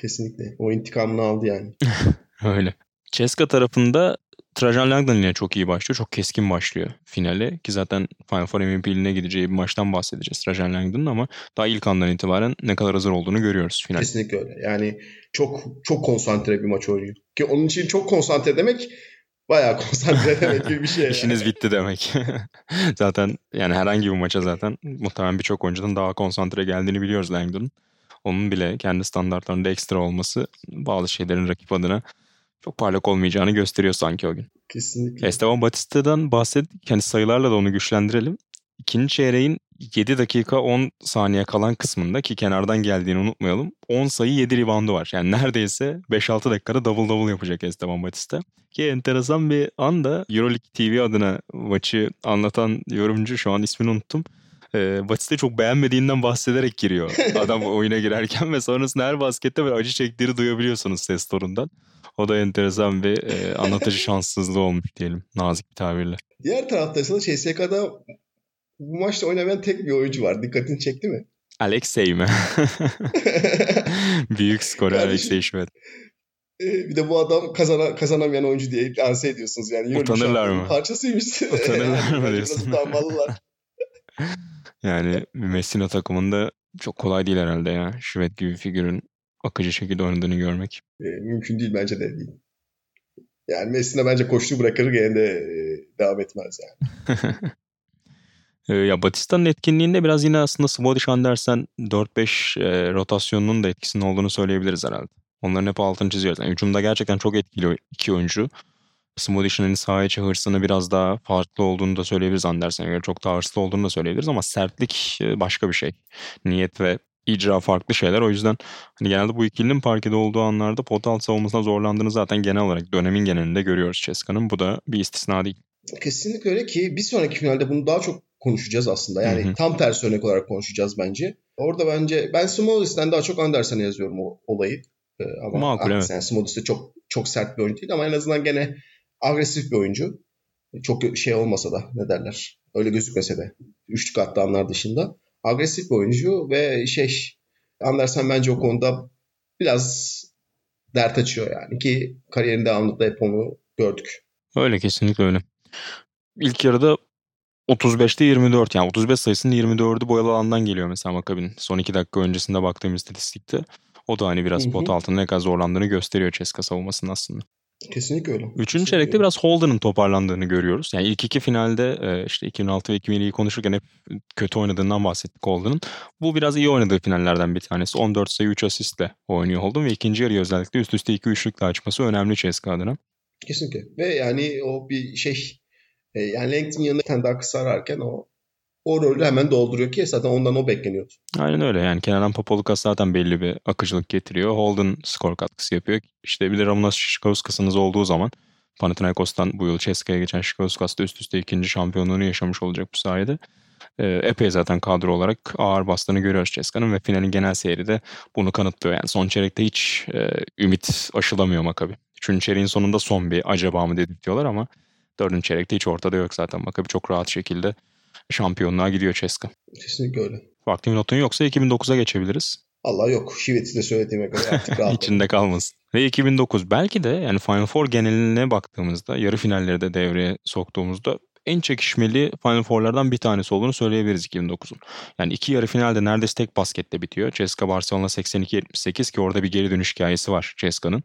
Kesinlikle. O intikamını aldı yani. Öyle. Ceska tarafında Trajan Langdon yine çok iyi başlıyor. Çok keskin başlıyor finale. Ki zaten Final Four MVP'liğine gideceği bir maçtan bahsedeceğiz Trajan Langdon'un ama daha ilk andan itibaren ne kadar hazır olduğunu görüyoruz finale. Kesinlikle öyle. Yani çok çok konsantre bir maç oynuyor. Ki onun için çok konsantre demek bayağı konsantre demek gibi bir şey. İşiniz yani. bitti demek. zaten yani herhangi bir maça zaten muhtemelen birçok oyuncudan daha konsantre geldiğini biliyoruz Langdon'un. Onun bile kendi standartlarında ekstra olması bazı şeylerin rakip adına çok parlak olmayacağını gösteriyor sanki o gün. Kesinlikle. Esteban Batista'dan bahsettik. Yani sayılarla da onu güçlendirelim. İkinci çeyreğin 7 dakika 10 saniye kalan kısmında ki kenardan geldiğini unutmayalım. 10 sayı 7 reboundu var. Yani neredeyse 5-6 dakikada double double yapacak Esteban Batista. Ki enteresan bir anda Euroleague TV adına maçı anlatan yorumcu şu an ismini unuttum. E, Batista çok beğenmediğinden bahsederek giriyor adam oyuna girerken ve sonrasında her baskette böyle acı çektiğini duyabiliyorsunuz ses torundan. O da enteresan bir e, anlatıcı şanssızlığı olmuş diyelim nazik bir tabirle. Diğer tarafta ise CSK'da bu maçta oynamayan tek bir oyuncu var. Dikkatini çekti mi? Alexey mi? Büyük skorer Alexey Şvet. E, bir de bu adam kazana, kazanamayan oyuncu diye lanse ediyorsunuz. Yani Utanırlar mı? Parçasıymış. Utanırlar mı diyorsun? Utanmalılar. yani Messina takımında çok kolay değil herhalde ya. Şvet gibi bir figürün akıcı şekilde oynadığını görmek. E, mümkün değil bence de değil. Yani Messina bence koştuğu bırakır gene de e, devam etmez yani. e, ya Batista'nın etkinliğinde biraz yine aslında Swedish Andersen 4-5 e, rotasyonunun da etkisinin olduğunu söyleyebiliriz herhalde. Onların hep altını çiziyoruz. Yani hücumda gerçekten çok etkili iki oyuncu. Smodish'in saha içi hırsını biraz daha farklı olduğunu da söyleyebiliriz Andersen'e göre. Çok daha hırslı olduğunu da söyleyebiliriz ama sertlik e, başka bir şey. Niyet ve icra farklı şeyler. O yüzden hani genelde bu ikilinin parkede olduğu anlarda pot alt savunmasına zorlandığını zaten genel olarak dönemin genelinde görüyoruz Ceska'nın. Bu da bir istisna değil. Kesinlikle öyle ki bir sonraki finalde bunu daha çok konuşacağız aslında. Yani Hı-hı. tam tersi örnek olarak konuşacağız bence. Orada bence ben Smollis'ten daha çok Andersen'e yazıyorum o olayı. Ee, ama Makul, evet. Yani Smollis de çok çok sert bir oyuncu değil ama en azından gene agresif bir oyuncu. Çok şey olmasa da ne derler. Öyle gözükmese de. Üçlük attığı anlar dışında agresif bir oyuncu ve şey Andersen bence o konuda biraz dert açıyor yani ki kariyerin devamında hep onu gördük. Öyle kesinlikle öyle. İlk yarıda 35'te 24 yani 35 sayısının 24'ü boyalı alandan geliyor mesela Makabin. Son 2 dakika öncesinde baktığım istatistikte. O da hani biraz pot altında ne kadar zorlandığını gösteriyor Ceska savunmasının aslında. Kesinlikle öyle. Üçüncü Kesinlikle çeyrekte biraz Holden'ın toparlandığını görüyoruz. Yani ilk iki finalde e, işte 2006 ve 2007'yi konuşurken hep kötü oynadığından bahsettik Holden'ın. Bu biraz iyi oynadığı finallerden bir tanesi. 14 sayı 3 asistle oynuyor Holden ve ikinci yarı özellikle üst üste 2 üçlükle açması önemli CSKA adına. Kesinlikle. Ve yani o bir şey e, yani Langton yanına kendi daha kısa ararken o o rolü hemen dolduruyor ki zaten ondan o bekleniyordu. Aynen öyle yani Kenan Papolukas zaten belli bir akıcılık getiriyor. Holden skor katkısı yapıyor. İşte bir de Ramonas Şikauskas olduğu zaman Panathinaikos'tan bu yıl Ceska'ya geçen Şikauskas da üst üste ikinci şampiyonluğunu yaşamış olacak bu sayede. E, epey zaten kadro olarak ağır bastığını görüyoruz Ceska'nın ve finalin genel seyri de bunu kanıtlıyor. Yani son çeyrekte hiç e, ümit aşılamıyor Makabi. Üçüncü çeyreğin sonunda son bir acaba mı dedirtiyorlar ama dördüncü çeyrekte hiç ortada yok zaten Makabi çok rahat şekilde şampiyonluğa gidiyor Ceska. Kesinlikle öyle. Vaktim notun yoksa 2009'a geçebiliriz. Allah yok. Şivet'i de söylediğime göre artık rahat. İçinde kalmasın. Ve 2009 belki de yani Final Four geneline baktığımızda yarı finalleri de devreye soktuğumuzda en çekişmeli Final Four'lardan bir tanesi olduğunu söyleyebiliriz 2009'un. Yani iki yarı finalde neredeyse tek basketle bitiyor. Ceska Barcelona 82-78 ki orada bir geri dönüş hikayesi var Ceska'nın.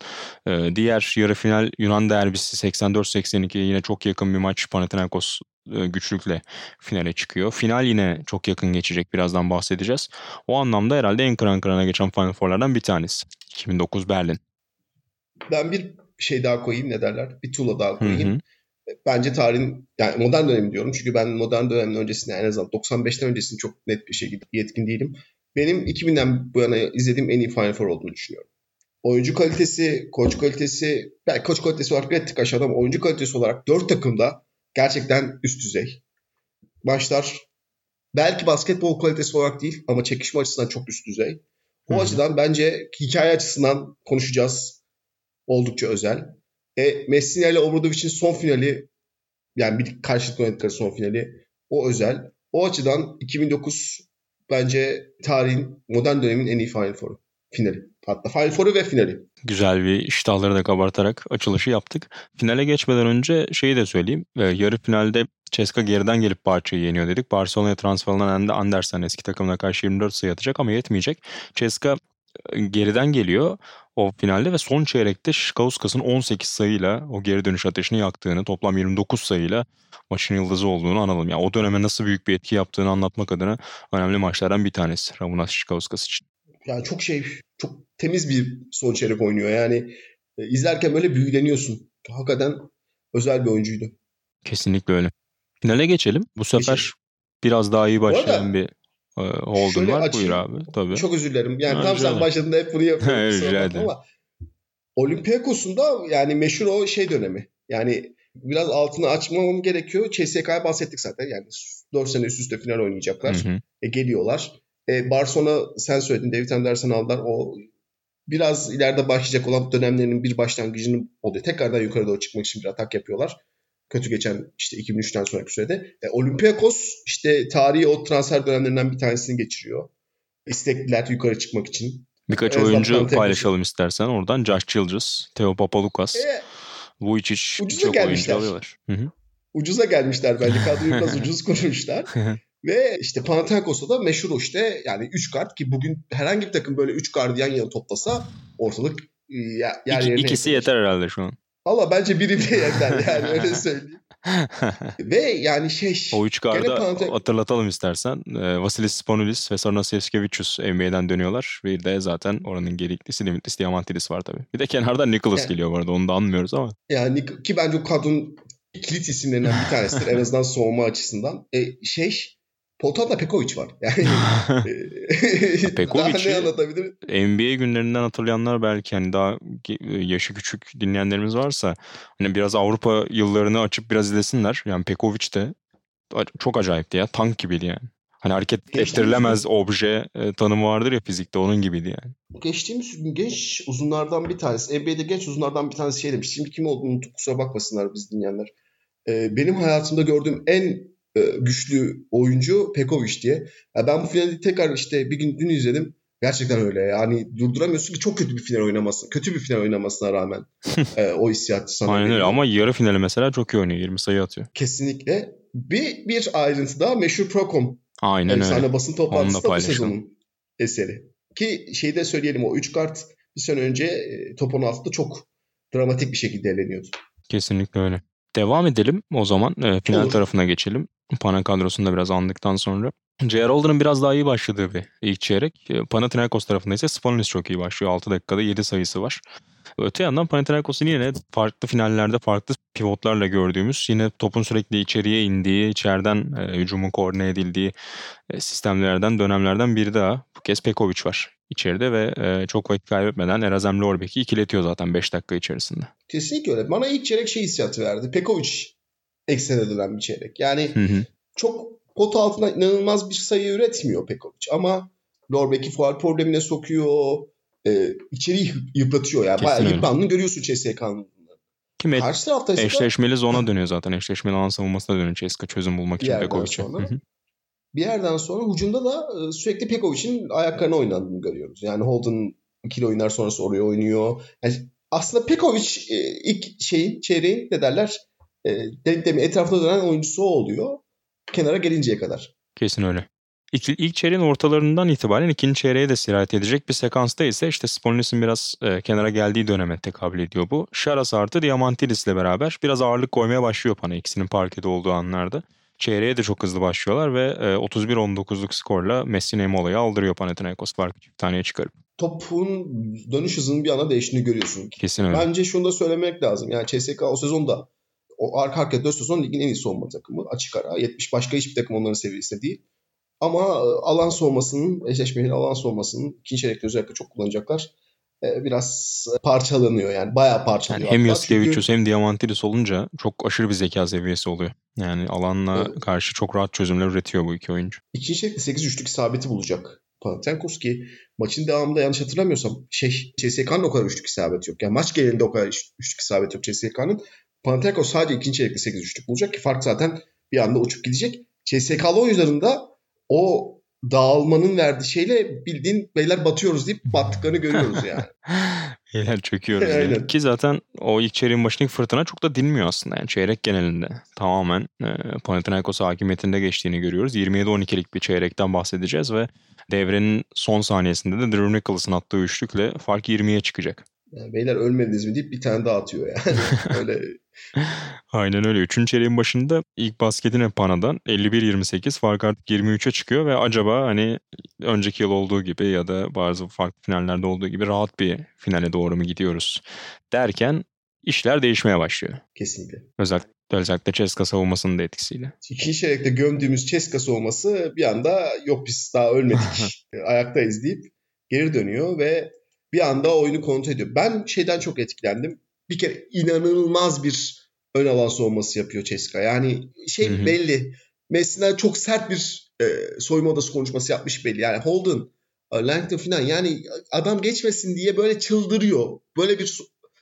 Ee, diğer yarı final Yunan derbisi 84-82 yine çok yakın bir maç Panathinaikos e, güçlükle finale çıkıyor. Final yine çok yakın geçecek. Birazdan bahsedeceğiz. O anlamda herhalde en kıran kırana geçen Final Four'lardan bir tanesi. 2009 Berlin. Ben bir şey daha koyayım ne derler? Bir tuğla daha koyayım. Hı hı. Bence tarihin yani modern dönemi diyorum. Çünkü ben modern dönemin öncesinde en azından 95'ten öncesini çok net bir şekilde yetkin değilim. Benim 2000'den bu yana izlediğim en iyi Final Four olduğunu düşünüyorum. Oyuncu kalitesi, koç kalitesi, belki koç kalitesi olarak bir tık aşağıda ama oyuncu kalitesi olarak dört takımda gerçekten üst düzey. Maçlar belki basketbol kalitesi olarak değil ama çekişme açısından çok üst düzey. O Hı-hı. açıdan bence hikaye açısından konuşacağız. Oldukça özel. E, Messina ile Obradovic'in son finali yani bir karşılıklı oynadıkları son finali o özel. O açıdan 2009 bence tarihin modern dönemin en iyi Final Four'u. Finali. Hatta Final Four'u ve finali. Güzel bir iştahları da kabartarak açılışı yaptık. Finale geçmeden önce şeyi de söyleyeyim. Yarı finalde Ceska geriden gelip parçayı yeniyor dedik. Barcelona'ya transfer olan Andersen eski takımına karşı 24 sayı atacak ama yetmeyecek. Ceska geriden geliyor o finalde ve son çeyrekte Şikauskas'ın 18 sayıyla o geri dönüş ateşini yaktığını, toplam 29 sayıyla maçın yıldızı olduğunu analım. Yani o döneme nasıl büyük bir etki yaptığını anlatmak adına önemli maçlardan bir tanesi Ramunas Şikauskas için. Yani çok şey, çok temiz bir son çeyrek oynuyor. Yani e, izlerken böyle büyüleniyorsun. Hakikaten özel bir oyuncuydu. Kesinlikle öyle. Finale geçelim. Bu sefer geçelim. biraz daha iyi başlayan bir e, Holden var. Açayım. Buyur abi. Tabii. Çok özür dilerim. Yani ha, tam sen başladığında hep bunu yapıyorum. ama Olympiakos'un da yani meşhur o şey dönemi. Yani biraz altını açmam gerekiyor. CSK'ya bahsettik zaten. Yani 4 sene üst üste final oynayacaklar. Hı hı. E, geliyorlar. E, Barcelona sen söyledin. David Anderson aldılar. O biraz ileride başlayacak olan dönemlerinin bir başlangıcını oluyor. Tekrardan yukarı doğru çıkmak için bir atak yapıyorlar kötü geçen işte 2003'ten sonraki sürede. E, Olympiakos işte tarihi o transfer dönemlerinden bir tanesini geçiriyor. İstekliler yukarı çıkmak için. Birkaç en oyuncu paylaşalım istersen. Oradan Josh Childress, Theo Papalukas, e, Vujicic çok gelmişler. oyuncu alıyorlar. Hı-hı. Ucuza gelmişler bence. Kadroyu biraz ucuz kurmuşlar. Ve işte Panathinaikos'ta da meşhur işte yani 3 kart ki bugün herhangi bir takım böyle 3 kartı yan yana toplasa ortalık e, yer yerine... İki, ikisi yeter herhalde şu an. Valla bence biri bile yeter yani öyle söyleyeyim. ve yani şey... O üç garda Panate... hatırlatalım istersen. E, Vasilis Spanoulis ve sonra Sevskevicius NBA'den dönüyorlar. Bir de zaten oranın geriklisi Dimitris Diamantidis var tabii. Bir de de Nicholas yani, geliyor bu arada onu da anmıyoruz ama. Yani ki bence o kadronun kilit isimlerinden bir tanesidir en azından soğuma açısından. E, şey Poltan'da Pekovic var. Yani Pekovic ne anlatabilir? NBA günlerinden hatırlayanlar belki hani daha yaşı küçük dinleyenlerimiz varsa hani biraz Avrupa yıllarını açıp biraz izlesinler. Yani Pekovic de çok acayipti ya. Tank gibiydi yani. Hani hareket ettirilemez obje e, tanımı vardır ya fizikte onun gibiydi yani. Geçtiğimiz gün genç uzunlardan bir tanesi, NBA'de genç uzunlardan bir tanesi şey demiş. Şimdi kim olduğunu kusura bakmasınlar biz dinleyenler. E, benim hayatımda gördüğüm en e, güçlü oyuncu Pekovic diye. Yani ben bu finali tekrar işte bir gün dün izledim. Gerçekten öyle. Yani durduramıyorsun ki çok kötü bir final oynaması. Kötü bir final oynamasına rağmen e, o hissiyat sana Aynen öyle ama yarı finali mesela çok iyi oynuyor. 20 sayı atıyor. Kesinlikle. Bir, bir ayrıntı daha meşhur Procom. Aynen Efsane öyle. basın toplantısı da bu sezonun eseri. Ki şeyi de söyleyelim o 3 kart bir sene önce e, top 16'da çok dramatik bir şekilde eleniyordu. Kesinlikle öyle. Devam edelim o zaman. E, final Olur. tarafına geçelim. Pana kadrosunu da biraz andıktan sonra. J.R. Holden'ın biraz daha iyi başladığı bir ilk çeyrek. E, Panathinaikos tarafında ise Spanulis çok iyi başlıyor. 6 dakikada 7 sayısı var. Öte yandan Panathinaikos'un yine farklı finallerde farklı pivotlarla gördüğümüz yine topun sürekli içeriye indiği, içeriden e, hücumun koordine edildiği e, sistemlerden, dönemlerden biri daha. Bu kez Pekovic var içeride ve e, çok vakit kaybetmeden Erazem Lorbek'i ikiletiyor zaten 5 dakika içerisinde. Kesinlikle öyle. Bana ilk çeyrek şey hissiyatı verdi. Pekovic eksene dönen bir çeyrek. Yani hı hı. çok pot altına inanılmaz bir sayı üretmiyor Pekovic ama Lorbek'i fuar problemine sokuyor. E, içeriği yıpratıyor. Yani Kesin bayağı yıprandığını görüyorsun CSK'nın. Kim Karşı tarafta eşleşmeli zona dönüyor zaten. Eşleşmeli alan savunmasına dönüyor CSK çözüm bulmak için Pekovic'e. bir yerden sonra hücumda da e, sürekli Pekovic'in ayaklarına oynandığını görüyoruz. Yani Holden ikili oyunlar sonrası oraya oynuyor. Yani aslında Pekovic e, ilk şeyin çeyreğin ne derler e, denklemi etrafında dönen oyuncusu o oluyor. Kenara gelinceye kadar. Kesin öyle. İlk, ilk çeyreğin ortalarından itibaren ikinci çeyreğe de sirayet edecek bir sekansta ise işte Spolinis'in biraz e, kenara geldiği döneme tekabül ediyor bu. Şaras artı Diamantidis ile beraber biraz ağırlık koymaya başlıyor Pana ikisinin parkede olduğu anlarda. Çeyreğe de çok hızlı başlıyorlar ve e, 31-19'luk skorla Messina Mola'yı aldırıyor Panathinaikos farkı çift taneye çıkarıp. Topun dönüş hızının bir anda değiştiğini görüyorsun. Kesin öyle. Bence şunu da söylemek lazım. Yani CSK o sezonda o arka arkaya 4 sezon ligin en iyi savunma takımı. Açık ara. 70 başka hiçbir takım onların seviyesinde değil. Ama e, alan soğumasının, eşleşmeli alan soğumasının ikinci çeyrekte özellikle çok kullanacaklar. E, biraz parçalanıyor yani. Bayağı parçalıyor. Yani hem Yaskevicius çünkü... hem Diamantidis olunca çok aşırı bir zeka seviyesi oluyor. Yani alanla evet. karşı çok rahat çözümler üretiyor bu iki oyuncu. İkinci çeyrekte 8 üçlük isabeti bulacak. Panathinaikos ki maçın devamında yanlış hatırlamıyorsam şey CSK'nın o kadar üçlük isabeti yok. Yani maç genelinde o kadar üçlük isabeti yok CSK'nın. Panathinaikos sadece ikinci çeyrekte 8 üçlük bulacak ki fark zaten bir anda uçup gidecek. CSK'lı oyuncuların da o dağılmanın verdiği şeyle bildiğin beyler batıyoruz deyip battıklarını görüyoruz yani. beyler çöküyoruz yani. Ki zaten o ilk çeyreğin başındaki fırtına çok da dinmiyor aslında. Yani çeyrek genelinde tamamen e, Panathinaikos hakimiyetinde geçtiğini görüyoruz. 27-12'lik bir çeyrekten bahsedeceğiz ve devrenin son saniyesinde de Drew Nichols'ın attığı üçlükle fark 20'ye çıkacak. Yani beyler ölmediniz mi deyip bir tane daha atıyor yani. Öyle Aynen öyle. Üçüncü çeyreğin başında ilk basketine Pana'dan 51-28 fark artık 23'e çıkıyor ve acaba hani önceki yıl olduğu gibi ya da bazı farklı finallerde olduğu gibi rahat bir finale doğru mu gidiyoruz derken işler değişmeye başlıyor. Kesinlikle. Özellikle Özellikle Ceska savunmasının da etkisiyle. İkinci çeyrekte gömdüğümüz Ceska savunması bir anda yok biz daha ölmedik ayaktayız deyip geri dönüyor ve bir anda oyunu kontrol ediyor. Ben şeyden çok etkilendim bir kere inanılmaz bir ön alan soğuması yapıyor Ceska. Yani şey hı hı. belli. Messi'den çok sert bir e, soyunma odası konuşması yapmış belli. Yani Holden, e, Langton falan yani adam geçmesin diye böyle çıldırıyor. Böyle bir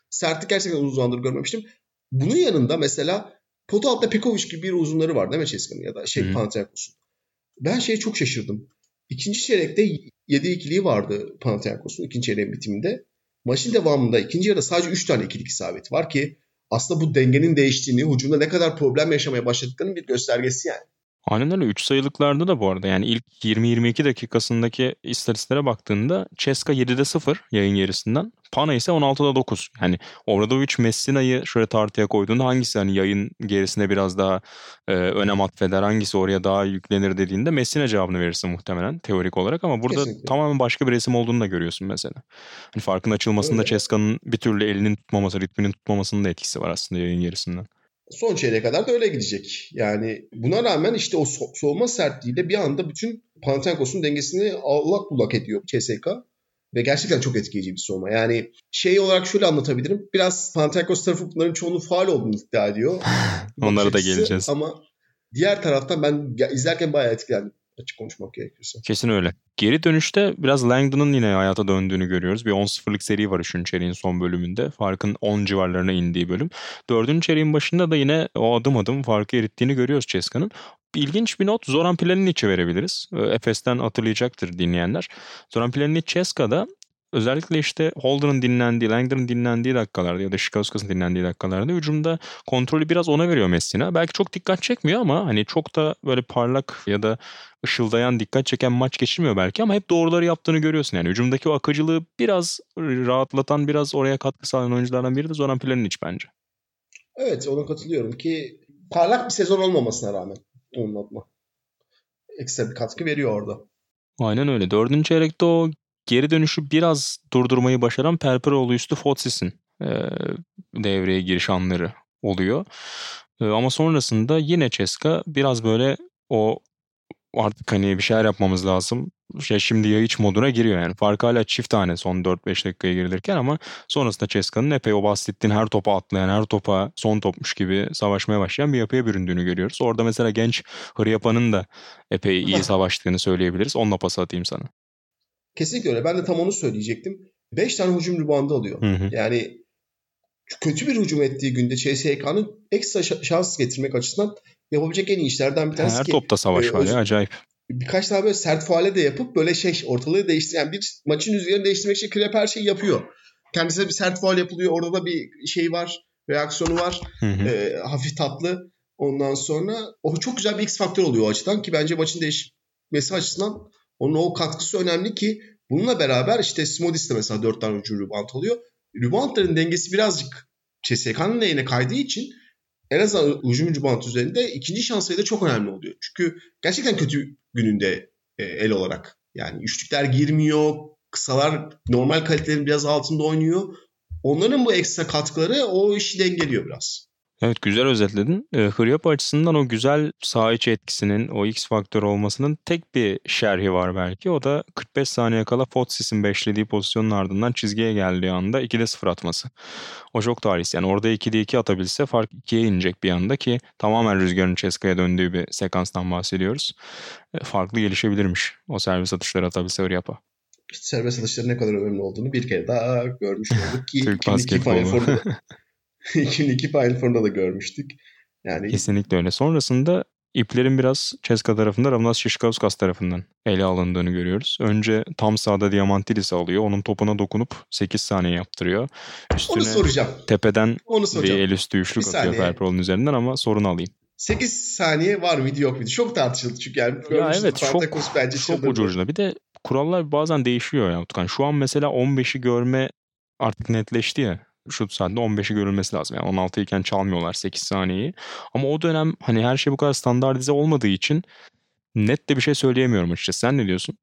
sertlik gerçekten uzun zamandır görmemiştim. Bunun yanında mesela pot altta Pekovic gibi bir uzunları var değil mi Ceska'nın ya da şey Panathinaikos'un. Ben şey çok şaşırdım. İkinci çeyrekte 7 ikiliği vardı Panathinaikos'un ikinci çeyreğin bitiminde. Maçın devamında ikinci yarıda sadece 3 tane ikilik isabet var ki aslında bu dengenin değiştiğini, hücumda ne kadar problem yaşamaya başladıklarının bir göstergesi yani. Aynen öyle. 3 sayılıklarda da bu arada yani ilk 20-22 dakikasındaki istatistiklere baktığında Ceska 7'de 0 yayın gerisinden. Pana ise 16'da 9. Yani Obradovic Messina'yı şöyle tartıya koyduğunda hangisi hani yayın gerisine biraz daha e, önem atfeder, hangisi oraya daha yüklenir dediğinde Messina cevabını verirsin muhtemelen teorik olarak ama burada Kesinlikle. tamamen başka bir resim olduğunu da görüyorsun mesela. Hani farkın açılmasında Ceska'nın bir türlü elinin tutmaması, ritminin tutmamasının da etkisi var aslında yayın gerisinden son çeyreğe kadar da öyle gidecek. Yani buna rağmen işte o so- soğuma sertliğiyle bir anda bütün Panathinaikos'un dengesini allak bullak ediyor CSK. Ve gerçekten çok etkileyici bir soğuma. Yani şey olarak şöyle anlatabilirim. Biraz Panathinaikos tarafı bunların çoğunun faal olduğunu iddia ediyor. Onlara da geleceğiz. Ama diğer taraftan ben izlerken bayağı etkilendim açık konuşmak gerekirse. Kesin öyle. Geri dönüşte biraz Langdon'ın yine hayata döndüğünü görüyoruz. Bir 10-0'lık seri var 3. çeyreğin son bölümünde. Farkın 10 civarlarına indiği bölüm. 4. çeyreğin başında da yine o adım adım farkı erittiğini görüyoruz Ceska'nın. İlginç bir not Zoran Planic'e verebiliriz. Efes'ten hatırlayacaktır dinleyenler. Zoran Planic Ceska'da özellikle işte Holder'ın dinlendiği, Langdon'ın dinlendiği dakikalarda ya da Şikaskas'ın dinlendiği dakikalarda hücumda kontrolü biraz ona veriyor Messina. Belki çok dikkat çekmiyor ama hani çok da böyle parlak ya da ışıldayan, dikkat çeken maç geçirmiyor belki ama hep doğruları yaptığını görüyorsun. Yani hücumdaki o akıcılığı biraz rahatlatan, biraz oraya katkı sağlayan oyunculardan biri de Zoran Planic bence. Evet ona katılıyorum ki parlak bir sezon olmamasına rağmen onun adına. Ekstra bir katkı veriyor orada. Aynen öyle. Dördüncü çeyrekte o geri dönüşü biraz durdurmayı başaran Perperoğlu üstü Fotsis'in e, devreye giriş anları oluyor. E, ama sonrasında yine Ceska biraz böyle o artık hani bir şeyler yapmamız lazım. Şey şimdi ya iç moduna giriyor yani. Fark hala çift tane son 4-5 dakikaya girilirken ama sonrasında Ceska'nın epey o bahsettiğin her topa atlayan, her topa son topmuş gibi savaşmaya başlayan bir yapıya büründüğünü görüyoruz. Orada mesela genç Hıryapa'nın da epey iyi savaştığını söyleyebiliriz. Onunla pas atayım sana. Kesinlikle öyle. Ben de tam onu söyleyecektim. 5 tane hücum ribandı alıyor. Hı hı. Yani kötü bir hücum ettiği günde CSK'nın ekstra şans getirmek açısından yapabilecek en iyi işlerden bir tanesi Her ki. topta savaş e, var ya acayip. birkaç daha böyle sert faale de yapıp böyle şey ortalığı değiştiren bir maçın rüzgarını değiştirmek için Krep her şeyi yapıyor. Kendisine bir sert faal yapılıyor. Orada da bir şey var. Reaksiyonu var. Hı hı. E, hafif tatlı. Ondan sonra o çok güzel bir X faktör oluyor o açıdan ki bence maçın değişmesi açısından onun o katkısı önemli ki bununla beraber işte Smodis de mesela 4 tane hücum rebound alıyor. Reboundların dengesi birazcık CSK'nın lehine kaydığı için en azından hücum rebound üzerinde ikinci şans sayıda çok önemli oluyor. Çünkü gerçekten kötü gününde e, el olarak. Yani üçlükler girmiyor, kısalar normal kalitelerin biraz altında oynuyor. Onların bu ekstra katkıları o işi dengeliyor biraz. Evet güzel özetledin. E, Hıryap açısından o güzel saha içi etkisinin, o X faktör olmasının tek bir şerhi var belki. O da 45 saniye kala Fotsis'in beşlediği pozisyonun ardından çizgiye geldiği anda 2'de 0 atması. O çok talihsiz. Yani orada 2'de 2 atabilse fark 2'ye inecek bir anda ki tamamen rüzgarın Ceska'ya döndüğü bir sekanstan bahsediyoruz. E, farklı gelişebilirmiş o servis atışları atabilse Hıryap'a. Serbest atışların ne kadar önemli olduğunu bir kere daha görmüş olduk ki Türk 2002 Final basketbolu. Four'da 2002 Final da görmüştük. Yani Kesinlikle öyle. Sonrasında iplerin biraz Ceska tarafında Ramnas Şişkauskas tarafından ele alındığını görüyoruz. Önce tam sağda Diamantidis'i alıyor. Onun topuna dokunup 8 saniye yaptırıyor. onu Üstüne soracağım. tepeden Onu bir soracağım. el üstü üçlük Bir atıyor saniye. Ferprol'un üzerinden ama sorun alayım. 8 saniye var mıydı yok muydu? Çok tartışıldı çünkü yani. Ya evet çok, Panathinaikos bence çok ucu ucuna. Bir de kurallar bazen değişiyor ya Utkan. Şu an mesela 15'i görme artık netleşti ya. Şut saatte 15'i görülmesi lazım. Yani 16 iken çalmıyorlar 8 saniyeyi. Ama o dönem hani her şey bu kadar standartize olmadığı için net de bir şey söyleyemiyorum açıkçası. Sen ne diyorsun?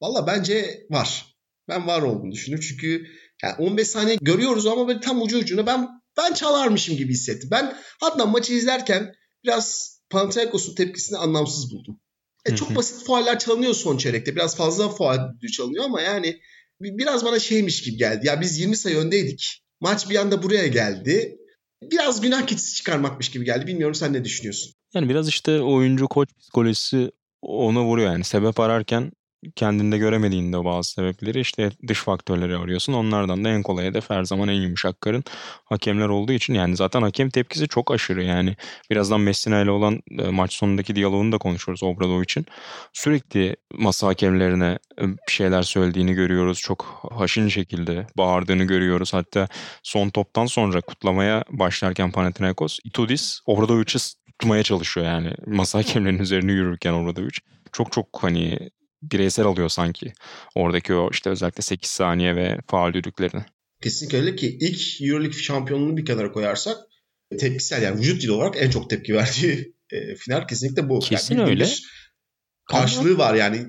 Valla bence var. Ben var olduğunu düşünüyorum. Çünkü yani 15 saniye görüyoruz ama böyle tam ucu ucuna ben ben çalarmışım gibi hissettim. Ben hatta maçı izlerken biraz Panathinaikos'un tepkisini anlamsız buldum. E, çok basit fauller çalınıyor son çeyrekte. Biraz fazla faul çalınıyor ama yani biraz bana şeymiş gibi geldi. Ya biz 20 sayı öndeydik. Maç bir anda buraya geldi. Biraz günah keçisi çıkarmakmış gibi geldi. Bilmiyorum sen ne düşünüyorsun? Yani biraz işte oyuncu koç psikolojisi ona vuruyor yani. Sebep ararken kendinde göremediğinde bazı sebepleri işte dış faktörleri arıyorsun. Onlardan da en kolay hedef her zaman en yumuşak karın hakemler olduğu için yani zaten hakem tepkisi çok aşırı yani. Birazdan Messina ile olan e, maç sonundaki diyaloğunu da konuşuruz Obradovic'in. Sürekli masa hakemlerine e, bir şeyler söylediğini görüyoruz. Çok haşin şekilde bağırdığını görüyoruz. Hatta son toptan sonra kutlamaya başlarken Panathinaikos Itudis Obradovic'i tutmaya çalışıyor yani. Masa hakemlerinin üzerine yürürken Obradovic. Çok çok hani bireysel alıyor sanki. Oradaki o işte özellikle 8 saniye ve faal düdüklerini. Kesinlikle öyle ki ilk Euroleague şampiyonluğunu bir kenara koyarsak tepkisel yani vücut dili olarak en çok tepki verdiği e, final kesinlikle bu. Kesin bildiğin öyle. Karşılığı var yani.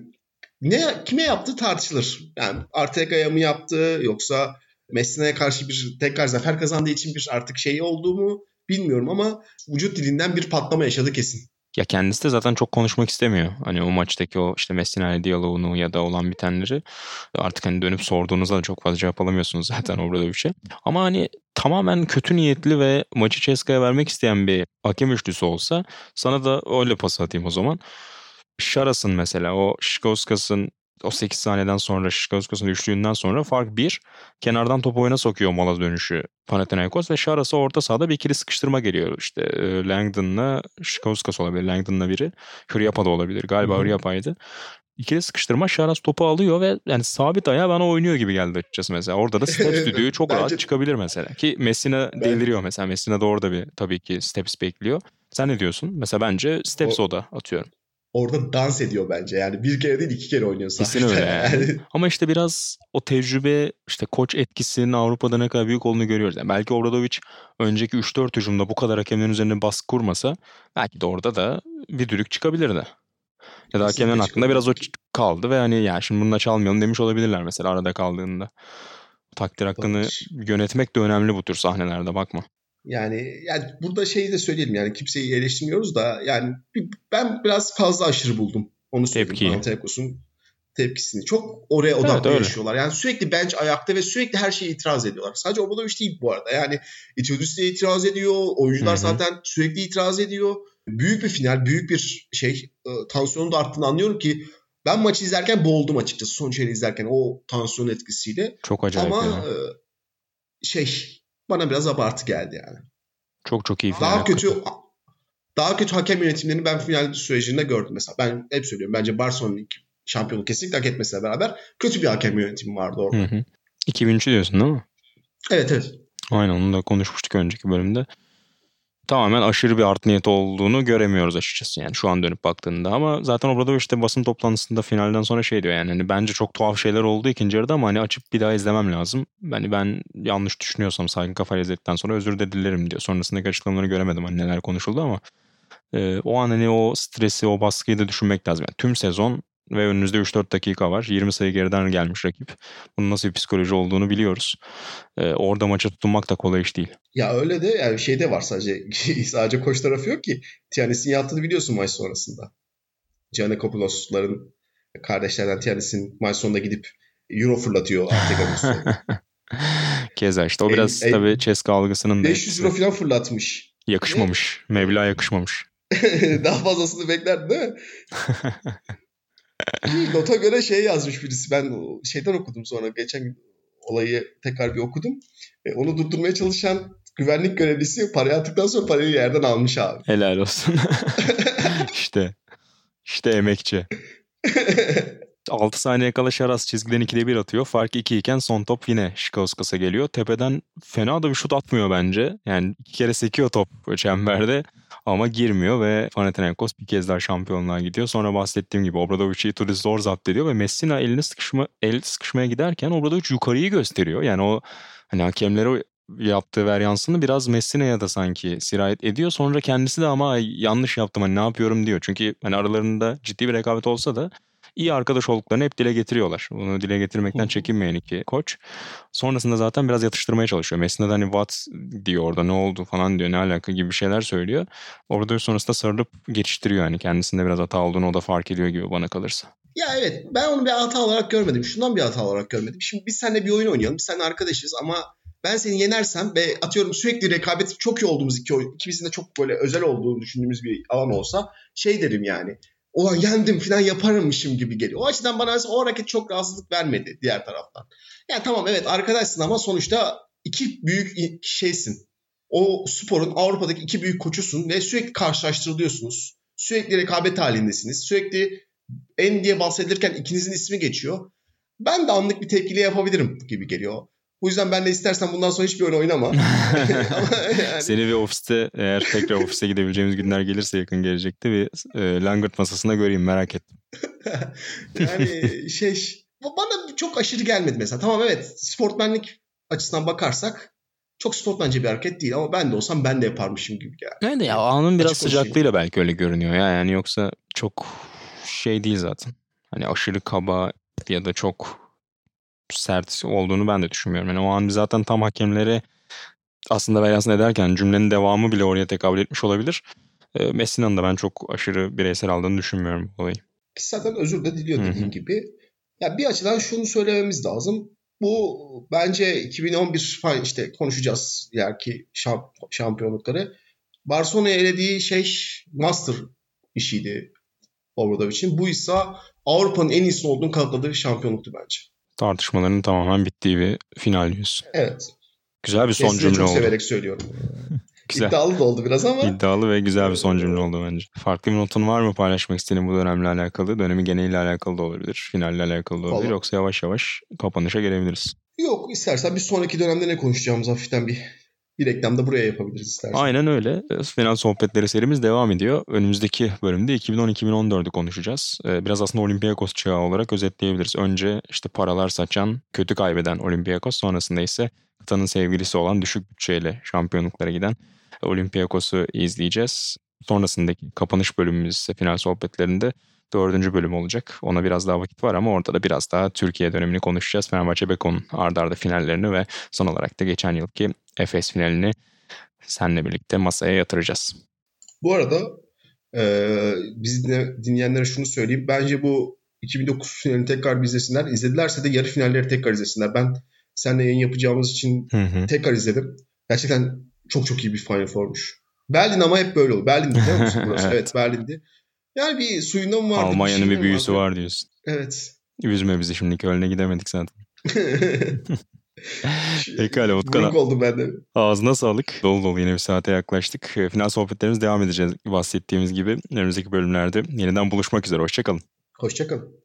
Ne kime yaptığı tartışılır. Yani Artega'ya mı yaptı yoksa Messina'ya karşı bir tekrar zafer kazandığı için bir artık şey olduğu mu bilmiyorum ama vücut dilinden bir patlama yaşadı kesin. Ya kendisi de zaten çok konuşmak istemiyor. Hani o maçtaki o işte Messina diyaloğunu ya da olan bitenleri artık hani dönüp sorduğunuzda da çok fazla cevap alamıyorsunuz zaten Obradovic'e. Ama hani tamamen kötü niyetli ve maçı Ceska'ya vermek isteyen bir hakem üçlüsü olsa sana da öyle pas atayım o zaman. Şaras'ın mesela o Şikauskas'ın o 8 saniyeden sonra Şikauskas'ın üçlüğünden sonra fark 1. Kenardan topu oyuna sokuyor mola dönüşü Panathinaikos ve Şaras'a orta sahada bir ikili sıkıştırma geliyor. İşte e, Langdon'la Şikauskas olabilir. Langdon'la biri. Hüryapa da olabilir. Galiba Hı hı. Hüryapa'ydı. İkili sıkıştırma Şaras topu alıyor ve yani sabit ayağı bana oynuyor gibi geldi açıkçası mesela. Orada da steps düdüğü çok Bence- rahat çıkabilir mesela. Ki Messina Ben- deliriyor mesela. Messina da orada bir tabii ki steps bekliyor. Sen ne diyorsun? Mesela bence steps O- o da atıyorum. Orada dans ediyor bence. Yani bir kere değil iki kere oynuyor Kesin sahada. öyle yani. Ama işte biraz o tecrübe işte koç etkisinin Avrupa'da ne kadar büyük olduğunu görüyoruz. Yani belki Obradovic önceki 3-4 hücumda bu kadar hakemlerin üzerine baskı kurmasa belki de orada da bir düdük çıkabilirdi. Ya da hakemlerin aklında biraz o kaldı ve hani ya şimdi bununla çalmayalım demiş olabilirler mesela arada kaldığında. Takdir hakkını Olabilir. yönetmek de önemli bu tür sahnelerde bakma. Yani yani burada şeyi de söyleyelim yani kimseyi eleştirmiyoruz da yani bir- ben biraz fazla aşırı buldum. Onu söyleyeyim. Panathinaikos'un tepkisini. Çok oraya odaklı öyle. yaşıyorlar. Yani sürekli bench ayakta ve sürekli her şeye itiraz ediyorlar. Sadece Obradovic değil bu arada. Yani Itudis de itiraz ediyor. Oyuncular Hı hı. zaten sürekli itiraz ediyor. Büyük bir final, büyük bir şey. E, tansiyonun da arttığını anlıyorum ki ben maçı izlerken boğuldum açıkçası. Son çeyreği izlerken o tansiyon etkisiyle. Çok acayip Ama ya. e, şey bana biraz abartı geldi yani. Çok çok iyi. Daha kötü hakikaten. daha kötü hakem yönetimlerini ben final sürecinde gördüm mesela. Ben hep söylüyorum bence Barcelona'nın şampiyonu kesinlikle hak etmesiyle beraber kötü bir hakem yönetimi vardı orada. Hı hı. 2003 diyorsun değil mi? Evet evet. Aynen onu da konuşmuştuk önceki bölümde. Tamamen aşırı bir art niyet olduğunu göremiyoruz açıkçası yani şu an dönüp baktığında ama zaten orada işte basın toplantısında finalden sonra şey diyor yani hani bence çok tuhaf şeyler oldu ikinci yarıda ama hani açıp bir daha izlemem lazım. Yani ben yanlış düşünüyorsam saygın kafayla izledikten sonra özür de dilerim diyor. Sonrasındaki açıklamaları göremedim hani neler konuşuldu ama e, o an hani o stresi o baskıyı da düşünmek lazım. Yani tüm sezon ve önünüzde 3-4 dakika var. 20 sayı geriden gelmiş rakip. Bunun nasıl bir psikoloji olduğunu biliyoruz. Ee, orada maça tutunmak da kolay iş değil. Ya öyle de yani şey de var sadece sadece koç tarafı yok ki. Tianis'in yaptığını biliyorsun maç sonrasında. Giannakopoulos,'ların kardeşlerden Tianis'in maç sonunda gidip euro fırlatıyor Arteganus'u. Keza işte o biraz el, tabii Ceska algısının da 500 euro falan fırlatmış. Yakışmamış. Ne? Meblağ yakışmamış. Daha fazlasını beklerdin değil mi? Nota göre şey yazmış birisi. Ben şeyden okudum sonra. Geçen gün olayı tekrar bir okudum. E, onu durdurmaya çalışan güvenlik görevlisi parayı attıktan sonra parayı yerden almış abi. Helal olsun. İşte işte emekçi. 6 saniye kala Şaras çizgiden 2'de 1 atıyor. Fark 2 iken son top yine Şikauskas'a geliyor. Tepeden fena da bir şut atmıyor bence. Yani iki kere sekiyor top çemberde ama girmiyor ve Panathinaikos bir kez daha şampiyonluğa gidiyor. Sonra bahsettiğim gibi Obradovic'i Itudis zor zapt ediyor ve Messina elini sıkışma, el sıkışmaya giderken Obradovic yukarıyı gösteriyor. Yani o hani hakemlere yaptığı veryansını biraz Messina'ya da sanki sirayet ediyor. Sonra kendisi de ama yanlış yaptım hani ne yapıyorum diyor. Çünkü hani aralarında ciddi bir rekabet olsa da iyi arkadaş olduklarını hep dile getiriyorlar. Bunu dile getirmekten çekinmeyen iki koç. Sonrasında zaten biraz yatıştırmaya çalışıyor. Mesne'de hani what diyor orada ne oldu falan diyor ne alaka gibi şeyler söylüyor. Orada sonrasında sarılıp geçiştiriyor yani kendisinde biraz hata olduğunu o da fark ediyor gibi bana kalırsa. Ya evet ben onu bir hata olarak görmedim. Şundan bir hata olarak görmedim. Şimdi biz seninle bir oyun oynayalım. Biz seninle arkadaşız ama ben seni yenersem ve atıyorum sürekli rekabet çok iyi olduğumuz iki oyun, ikimizin de çok böyle özel olduğunu düşündüğümüz bir alan olsa şey derim yani ulan yendim falan yaparmışım gibi geliyor. O açıdan bana mesela o hareket çok rahatsızlık vermedi diğer taraftan. Yani tamam evet arkadaşsın ama sonuçta iki büyük şeysin. O sporun Avrupa'daki iki büyük koçusun ve sürekli karşılaştırılıyorsunuz. Sürekli rekabet halindesiniz. Sürekli en diye bahsedilirken ikinizin ismi geçiyor. Ben de anlık bir tepkili yapabilirim gibi geliyor. Bu yüzden ben de istersen bundan sonra hiçbir oyun oynama. yani... Seni bir ofiste eğer tekrar ofise gidebileceğimiz günler gelirse yakın gelecekte bir e, langırt masasında göreyim merak ettim. yani şey bana çok aşırı gelmedi mesela. Tamam evet sportmenlik açısından bakarsak çok sportmence bir hareket değil ama ben de olsam ben de yaparmışım gibi geldi. Yani ya anın biraz sıcaklığıyla belki öyle görünüyor ya yani yoksa çok şey değil zaten. Hani aşırı kaba ya da çok sert olduğunu ben de düşünmüyorum. Yani o an zaten tam hakemleri aslında veryansın ederken cümlenin devamı bile oraya tekabül etmiş olabilir. E, Messina'nın da ben çok aşırı bireysel aldığını düşünmüyorum olayı. Zaten özür de diliyor dediğin Hı-hı. gibi. Ya bir açıdan şunu söylememiz lazım. Bu bence 2011 işte konuşacağız yerki şamp şampiyonlukları. Barcelona'ya elediği şey master işiydi Obradovic'in. Bu ise Avrupa'nın en iyisi olduğunu kanıtladığı şampiyonluktu bence tartışmaların tamamen bittiği bir final diyorsun. Evet. Güzel bir son Kesinlikle cümle çok oldu. severek söylüyorum. güzel. İddialı da oldu biraz ama. İddialı ve güzel bir son cümle oldu bence. Farklı bir notun var mı paylaşmak istediğin bu dönemle alakalı? Dönemi geneliyle alakalı da olabilir. Finalle alakalı da olabilir. Vallahi. Yoksa yavaş yavaş kapanışa gelebiliriz. Yok istersen bir sonraki dönemde ne konuşacağımız hafiften bir bir reklam da buraya yapabiliriz istersen. Aynen öyle. Final sohbetleri serimiz devam ediyor. Önümüzdeki bölümde 2010-2014'ü konuşacağız. Ee, biraz aslında Olympiakos çağı olarak özetleyebiliriz. Önce işte paralar saçan, kötü kaybeden Olympiakos. Sonrasında ise kıtanın sevgilisi olan düşük bütçeyle şampiyonluklara giden Olympiakos'u izleyeceğiz. Sonrasındaki kapanış bölümümüz ise final sohbetlerinde dördüncü bölüm olacak. Ona biraz daha vakit var ama orada da biraz daha Türkiye dönemini konuşacağız. Fenerbahçe Beko'nun ardarda arda finallerini ve son olarak da geçen yılki Efes finalini seninle birlikte masaya yatıracağız. Bu arada e, biz dinleyenlere şunu söyleyeyim. Bence bu 2009 finalini tekrar bir izlesinler. İzledilerse de yarı finalleri tekrar izlesinler. Ben seninle yayın yapacağımız için hı hı. tekrar izledim. Gerçekten çok çok iyi bir Final Four'muş. Berlin ama hep böyle oldu. Berlin'di değil mi burası? evet. evet Berlin'di. Yani bir suyunda mı vardı? Almanya'nın bir, bir büyüsü vardı. var diyorsun. Evet. Üzme bizi şimdi Köln'e gidemedik zaten. Pekala Utkan. Buruk oldum ben de. Ağzına sağlık. Dolu dolu yine bir saate yaklaştık. Final sohbetlerimiz devam edeceğiz bahsettiğimiz gibi. Önümüzdeki bölümlerde yeniden buluşmak üzere. Hoşçakalın. Hoşçakalın.